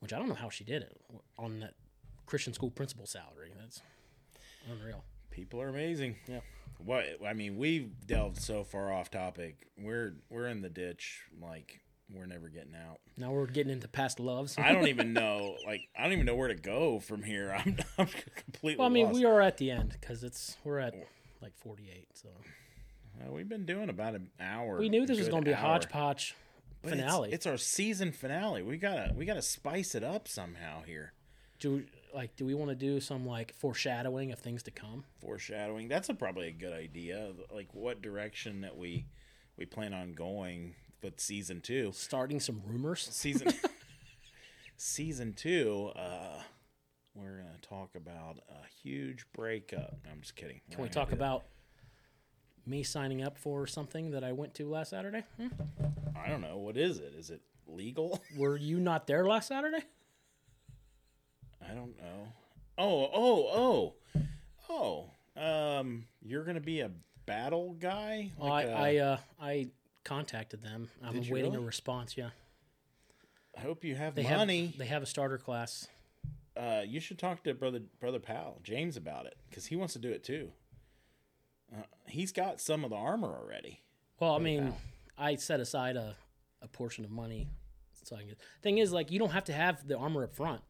which I don't know how she did it on that Christian school principal salary. That's unreal. People are amazing. Yeah. What I mean, we've delved so far off topic. We're we're in the ditch. Like we're never getting out. Now we're getting into past loves. I don't even know. Like I don't even know where to go from here. I'm, I'm completely. well, I mean, lost. we are at the end because it's we're at like forty eight. So Uh, we've been doing about an hour. we knew this was going to be a hodgepodge But it's- finale. It's, our season finale. We gotta we gotta spice it up somehow here. do like do we want to do some like foreshadowing of things to come? Foreshadowing. That's a, probably a good idea. Like what direction that we we plan on going with season two. Starting some rumors. Season season two. Uh, we're gonna talk about a huge breakup. No, I'm just kidding. Can we talk about me signing up for something that I went to last Saturday? Hmm? I don't know. What is it? Is it legal? Were you not there last Saturday? I don't know. Oh, oh, oh, oh. Um, you're gonna be a battle guy. Oh, I Like a- I, uh, I contacted them. I'm Did you waiting a response. Yeah, I hope you have they money. have they have a starter class. uh, you should talk to brother brother Pal James about it because he wants to do it too. Uh, he's got some of the armor already. Well, I mean, I set aside a, a portion of money. So I can get, thing is, like, you don't have to have the armor up front.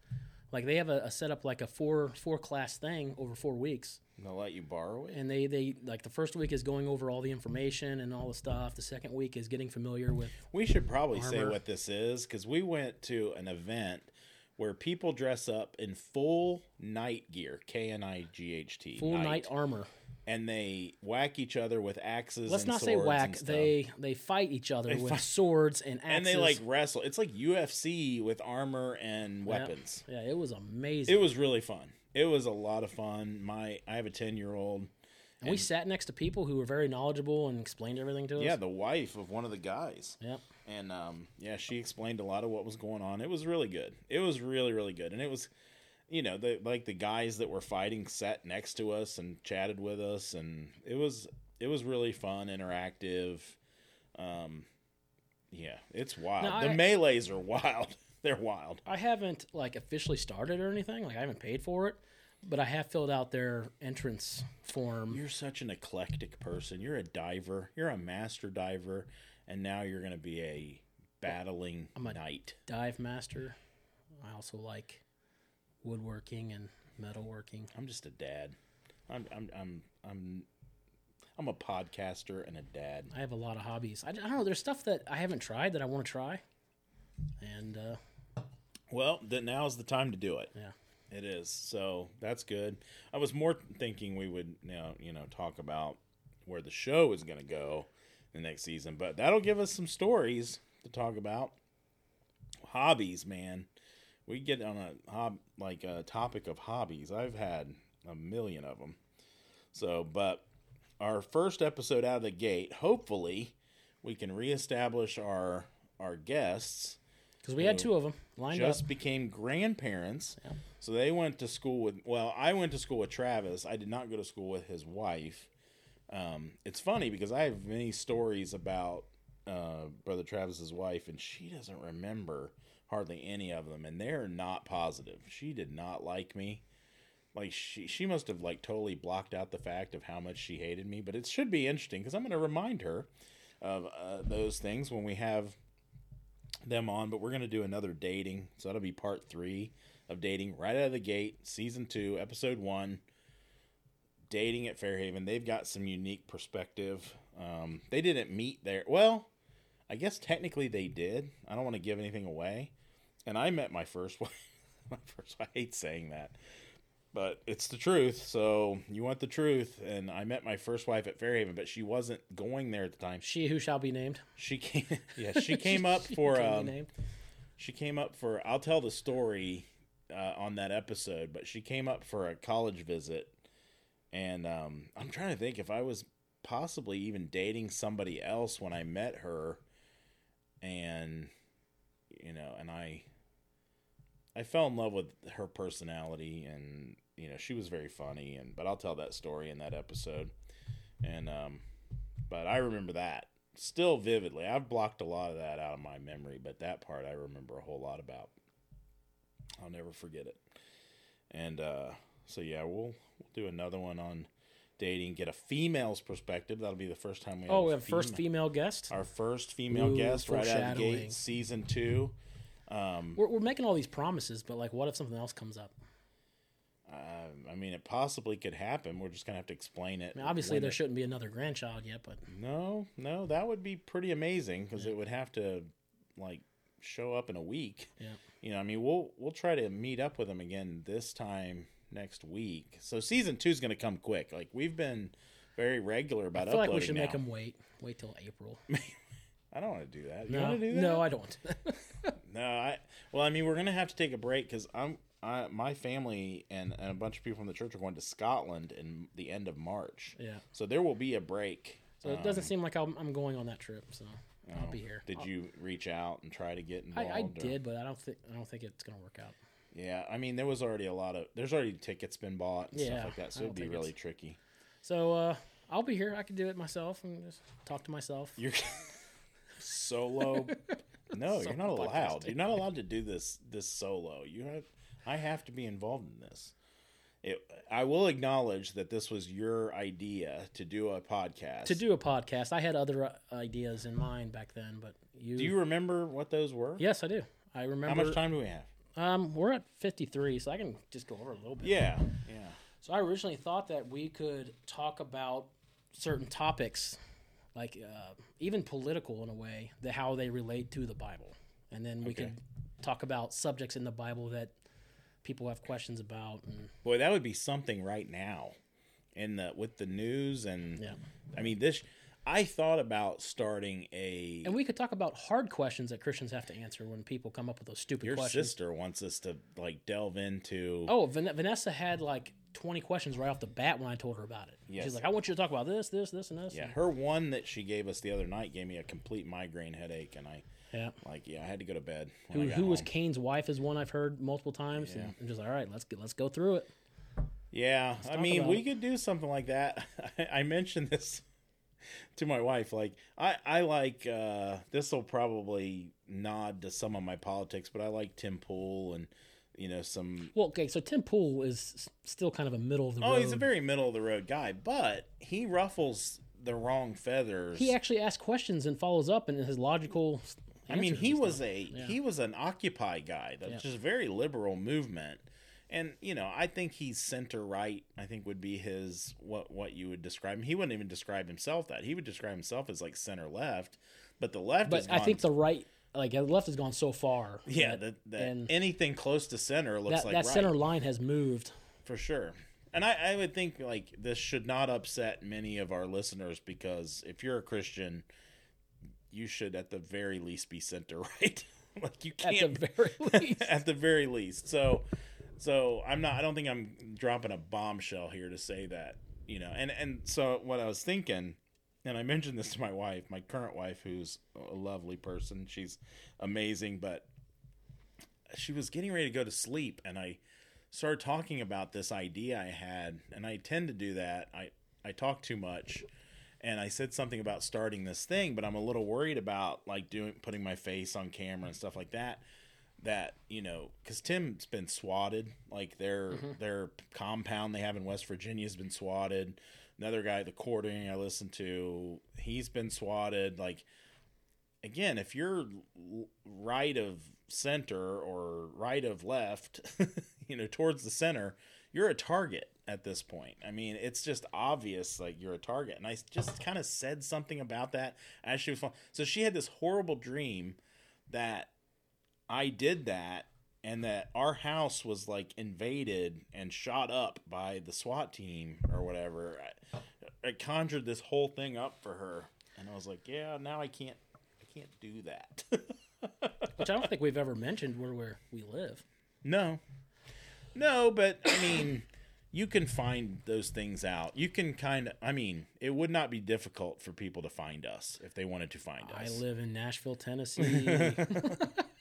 Like they have a, a setup like a four four class thing over four weeks, They'll let you borrow it. and they they like the first week is going over all the information and all the stuff. The second week is getting familiar with We should probably say what this is because we went to an event where people dress up in full night gear, K N I G H T, full night armor. and they whack each other with axes. Let's and not say whack. They they fight each other with fight- swords and axes. and they like wrestle. It's like UFC with armor and Yeah. weapons. Yeah, it was amazing. It was really fun. It was a lot of fun. My I have a ten year old. and we sat next to people who were very knowledgeable and explained everything to us. Yeah, the wife of one of the guys. Yep. and um, yeah, she explained a lot of what was going on. It was really good. It was really really good, and it was, you know, the like the guys that were fighting sat next to us and chatted with us, and it was it was really fun, interactive. Um, yeah, it's wild. The I- melees are wild. They're wild. I haven't like officially started or anything. Like I haven't paid for it, but I have filled out their entrance form. You're such an eclectic person. You're a diver. You're a master diver, and now you're going to be a battling I'm a- knight. Dive master. I also like woodworking and metalworking. I'm just a dad. I'm I'm I'm I'm I'm a podcaster and a dad. I have a lot of hobbies. I, I don't know. There's stuff that I haven't tried that I want to try, and uh, Well, then now's the time to do it. yeah, It is. So that's good. I was more thinking we would you know, you know talk about where the show is going to go the next season, but that'll give us some stories to talk about. Hobbies, man. We get on a hob like a topic of hobbies. I've had a million of them. So, but our first episode out of the gate, hopefully, we can reestablish our our guests because we had two of them lined just up. became grandparents. Yeah. So they went to school with. Well, I went to school with Travis. I did not go to school with his wife. Um, it's funny because I have many stories about uh, brother Travis's wife, and she doesn't remember hardly any of them, and they're not positive. She did not like me. Like she, she must have like totally blocked out the fact of how much she hated me. But it should be interesting because I'm going to remind her of uh, those things when we have them on, but we're going to do another dating. So that'll be part three of dating right out of the gate, season two, episode one. Dating at Fairhaven. They've got some unique perspective. Um, they didn't meet there. Well, I guess technically they did. I don't want to give anything away. And I met my first wife. my first. I hate saying that, but it's the truth. So you want the truth. And I met my first wife at Fairhaven, but she wasn't going there at the time. She who shall be named. She came. Yeah, she came up for. Um, she came up for. I'll tell the story uh, on that episode, but she came up for a college visit, and um, I'm trying to think if I was possibly even dating somebody else when I met her, and you know, and I. I fell in love with her personality, and you know, she was very funny, and but I'll tell that story in that episode, and um, but I remember that still vividly. I've blocked a lot of that out of my memory, but that part I remember a whole lot about. I'll never forget it. And uh, so yeah, we'll we'll do another one on dating. Get a female's perspective. That'll be the first time we. Oh, we a have first female guest. Our first female Ooh, guest right out of the gate, season two. Um, We're, we're making all these promises, but like, what if something else comes up? uh, I mean, it possibly could happen. We're just gonna have to explain it. I mean, obviously, there it- shouldn't be another grandchild yet, but No, no, that would be pretty amazing because it would have to like show up in a week. yeah. You know, I mean, we'll we'll try to meet up with them again this time next week. So season two is going to come quick. Like we've been very regular about uploading. I feel like we should now. make them wait. Wait till April. I don't want to do that. You No, want to do that? no, I don't. No, I. Well, I mean, we're gonna have to take a break because I'm. I, my family and, and a bunch of people from the church are going to Scotland in the end of March. yeah. So there will be a break. So it doesn't Um, seem like I'm, I'm going on that trip. So I'll oh, be here. Did I'll- you reach out and try to get I, involved? I or- did, but I don't think I don't think it's gonna work out. Yeah, I mean, there was already a lot of. There's already tickets been bought and Yeah, stuff like that, so it'd be really tricky. So uh, I'll be here. I can do it myself and just talk to myself. You're solo. No, you're not allowed. You're not allowed to do this this solo. You have. I have to be involved in this. It, I will acknowledge that this was your idea to do a podcast. to do a podcast. I had other uh, ideas in mind back then, but you. Do you remember what those were? Yes, I do. I remember. How much time do we have? Um, we're at 53, so I can just go over a little bit. Yeah, yeah. So I originally thought that we could talk about certain topics, like uh, even political in a way, the how they relate to the Bible, and then we Okay. could talk about subjects in the Bible that people have questions about. And Boy, that would be something right now, in the with the news and. yeah, I mean, this. I thought about starting a. and we could talk about hard questions that Christians have to answer when people come up with those stupid Your questions. sister wants us to like delve into. Oh, Van- Vanessa had like 20 questions right off the bat when I told her about it. Yes. She's like, I want you to talk about this, this, this, and this. Yeah, her one that she gave us the other night gave me a complete migraine headache, and I yeah. like yeah, I had to go to bed. Who, who was Cain's wife is one I've heard multiple times. Yeah. And I'm just like, all right, let's get, let's go through it. Yeah, I mean, we it. could do something like that. I mentioned this. to my wife, like I I like uh, this will probably nod to some of my politics, but I like Tim Pool and you know some. Well, okay, so Tim Pool is still kind of a middle of the Oh, road. he's a very middle of the road guy, but he ruffles the wrong feathers. he actually asks questions and follows up and his logical. I mean, he was a Yeah. he was an Occupy guy. That's Yeah. just a very liberal movement, and you know, I think he's center right. I think would be his what what you would describe him. He wouldn't even describe himself that. He would describe himself as like center left, but the left. But I think the right, like the left, has gone so far. yeah, that, that, anything close to center looks that, like that right center line has moved. for sure. And I, I would think like this should not upset many of our listeners because if you're a Christian, you should at the very least be center right. like you At can't the very least. at the very least. So, so I'm not. I don't think I'm dropping a bombshell here to say that you know. And and so what I was thinking, and I mentioned this to my wife, my current wife, who's a lovely person. She's amazing, but she was getting ready to go to sleep, and I started talking about this idea I had, and I tend to do that. I I talk too much. And I said something about starting this thing, but I'm a little worried about like doing putting my face on camera and stuff like that that you know because tim's been swatted like their mm-hmm. their compound they have in west virginia has been swatted another guy the courting i listened to he's been swatted like again if you're right of center or right of left you know towards the center you're a target at this point i mean it's just obvious like you're a target and i just kind of said something about that as she was falling. so she had this horrible dream that I did that and that our house was like invaded and shot up by the SWAT team or whatever. I, I conjured this whole thing up for her and I was like, yeah, now I can't I can't do that. Which I don't think we've ever mentioned where where we live. no. No, but I mean, you can find those things out. You can kind of I mean, it would not be difficult for people to find us if they wanted to find us. I live in Nashville, Tennessee.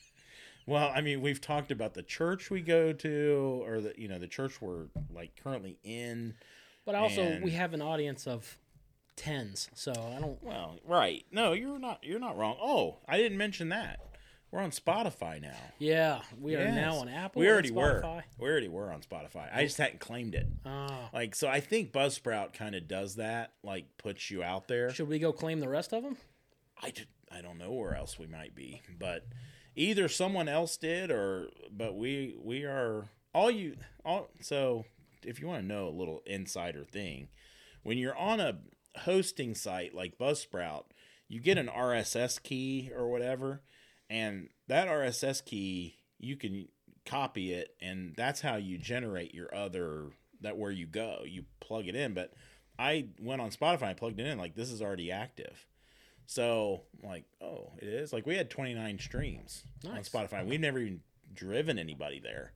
Well, I mean, we've talked about the church we go to, or the you know the church we're like currently in. but also, And- we have an audience of tens, so I don't. Well, right? No, you're not. You're not wrong. Oh, I didn't mention that. We're on Spotify now. Yeah, we are now on Apple. We already were. We already were on Spotify. I just hadn't claimed it. Ah, Like, so I think Buzzsprout kind of does that. Like, puts you out there. should we go claim the rest of them? I, just, I don't know where else we might be, but either someone else did or but we we are all you all so if you want to know a little insider thing, when you're on a hosting site like Buzzsprout, you get an RSS key or whatever, and that RSS key you can copy it and that's how you generate your other that where you go. You plug it in, but I went on Spotify and plugged it in like this is already active. So I'm like, oh, it is. Like we had 29 streams on Spotify. We've never even driven anybody there.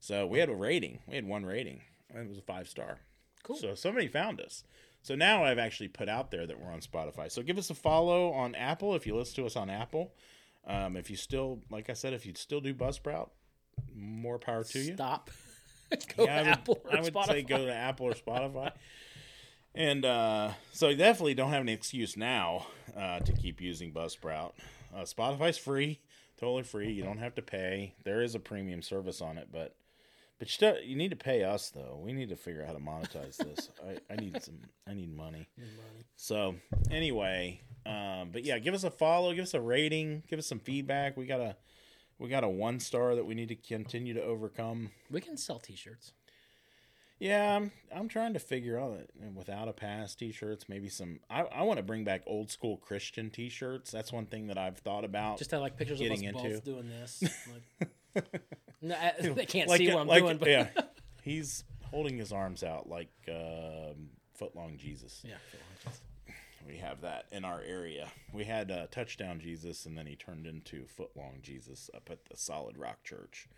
So we had a rating. We had one rating. And it was a five star. Cool. So somebody found us. So now I've actually put out there that we're on Spotify. So give us a follow on Apple if you listen to us on Apple. Um, if you still, like I said, if you still do Buzzsprout, more power to you. Stop. go Yeah, I would, Apple or I would Spotify. say go to Apple or Spotify. And uh, so you definitely don't have any excuse now uh, to keep using Buzzsprout. Uh, Spotify's free, totally free. You don't have to pay. There is a premium service on it, but but you, still, you need to pay us though. We need to figure out how to monetize this. I, I need some. I need money. So anyway, um, but yeah, give us a follow, give us a rating, give us some feedback. We got a we got a one star that we need to continue to overcome. We can sell T-shirts. Yeah, I'm I'm trying to figure out it without a pass t-shirts, maybe some I, I want to bring back old school Christian t-shirts. That's one thing that I've thought about. Just have like pictures of us into- both doing this. Like, no, I- they can't like see what I'm like doing, but yeah. He's holding his arms out like um, footlong Jesus. yeah. We have that in our area. We had uh, touchdown Jesus and then he turned into footlong Jesus up at the Solid Rock Church.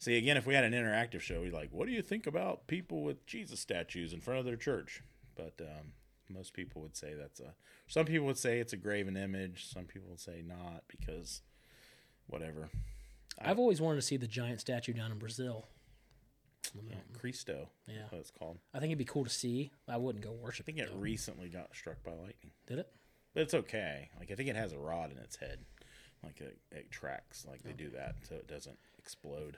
See, again, if we had an interactive show, we'd like, what do you think about people with Jesus statues in front of their church? But um, most people would say that's a. Some people would say it's a graven image. Some people would say not because whatever. I've always wanted to see the giant statue down in Brazil. Yeah, Cristo. Yeah. That's what it's called. I think it'd be cool to see. I wouldn't go worship. I think it, it recently got struck by lightning, did it. but it's okay. Like I think it has a rod in its head, like it, it tracks. Like they do that so it doesn't explode.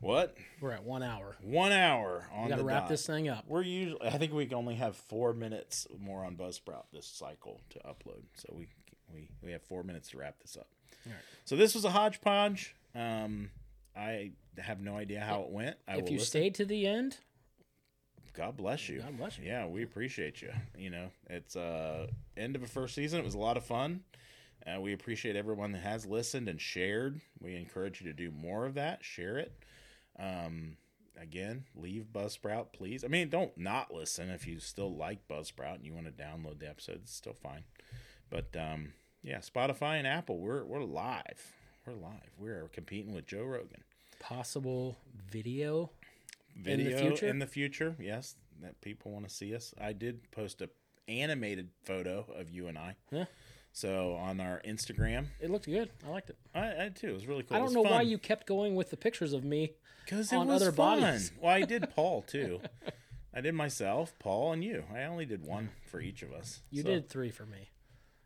What? We're at one hour. One hour on We got the wrap dot. this thing up. We're usually. I think we only have four minutes more on Buzzsprout this cycle to upload, so we we we have four minutes to wrap this up. Alright. So this was a hodgepodge. Um, I have no idea how it went. I if you listen. stayed to the end, God bless you. God bless you. Yeah, we appreciate you. You know, it's uh end of a first season. It was a lot of fun. Uh, we appreciate everyone that has listened and shared. We encourage you to do more of that. Share it. Um, again, leave Buzzsprout, please. I mean, don't not listen if you still like Buzzsprout and you want to download the episode. It's still fine. But um, yeah, Spotify and Apple, we're we're live. We're live. We're competing with Joe Rogan. possible video. video future? in the future yes that people want to see us i did post a animated photo of you and i Yeah. So on our instagram It looked good. I liked it. i, I too it was really cool I don't know why you kept going with the pictures of me. because it on was other fun bodies. well i did paul too i did myself paul and you i only did one for each of us You So- did three for me.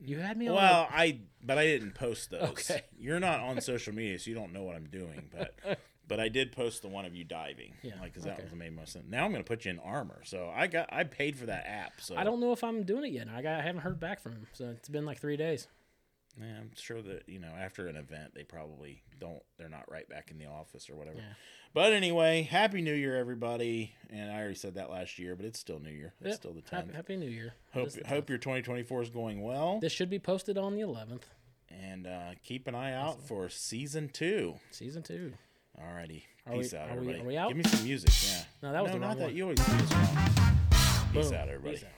You had me on. well i but i didn't post those Okay. you're not on social media so you don't know what i'm doing but but i did post the one of you diving Yeah, like because that okay. was made most sense now i'm gonna put you in armor so i got i paid for that app so I don't know if I'm doing it yet. I got. I haven't heard back from him. So it's been like three days. Yeah, I'm sure that you know after an event they probably don't. They're not right back in the office or whatever. Yeah. But anyway, happy New Year, everybody! And I already said that last year, but it's still New Year. It's Yep. still the tenth. Happy New Year. Hope the hope your 2024 is going well, This should be posted on the 11th, and uh, keep an eye out for season two. season two. Alrighty, Are we- peace out, we- everybody. are we out? Give me some music. Yeah. No, that was no, the not wrong that. You always do this wrong. Peace out, everybody. Peace out.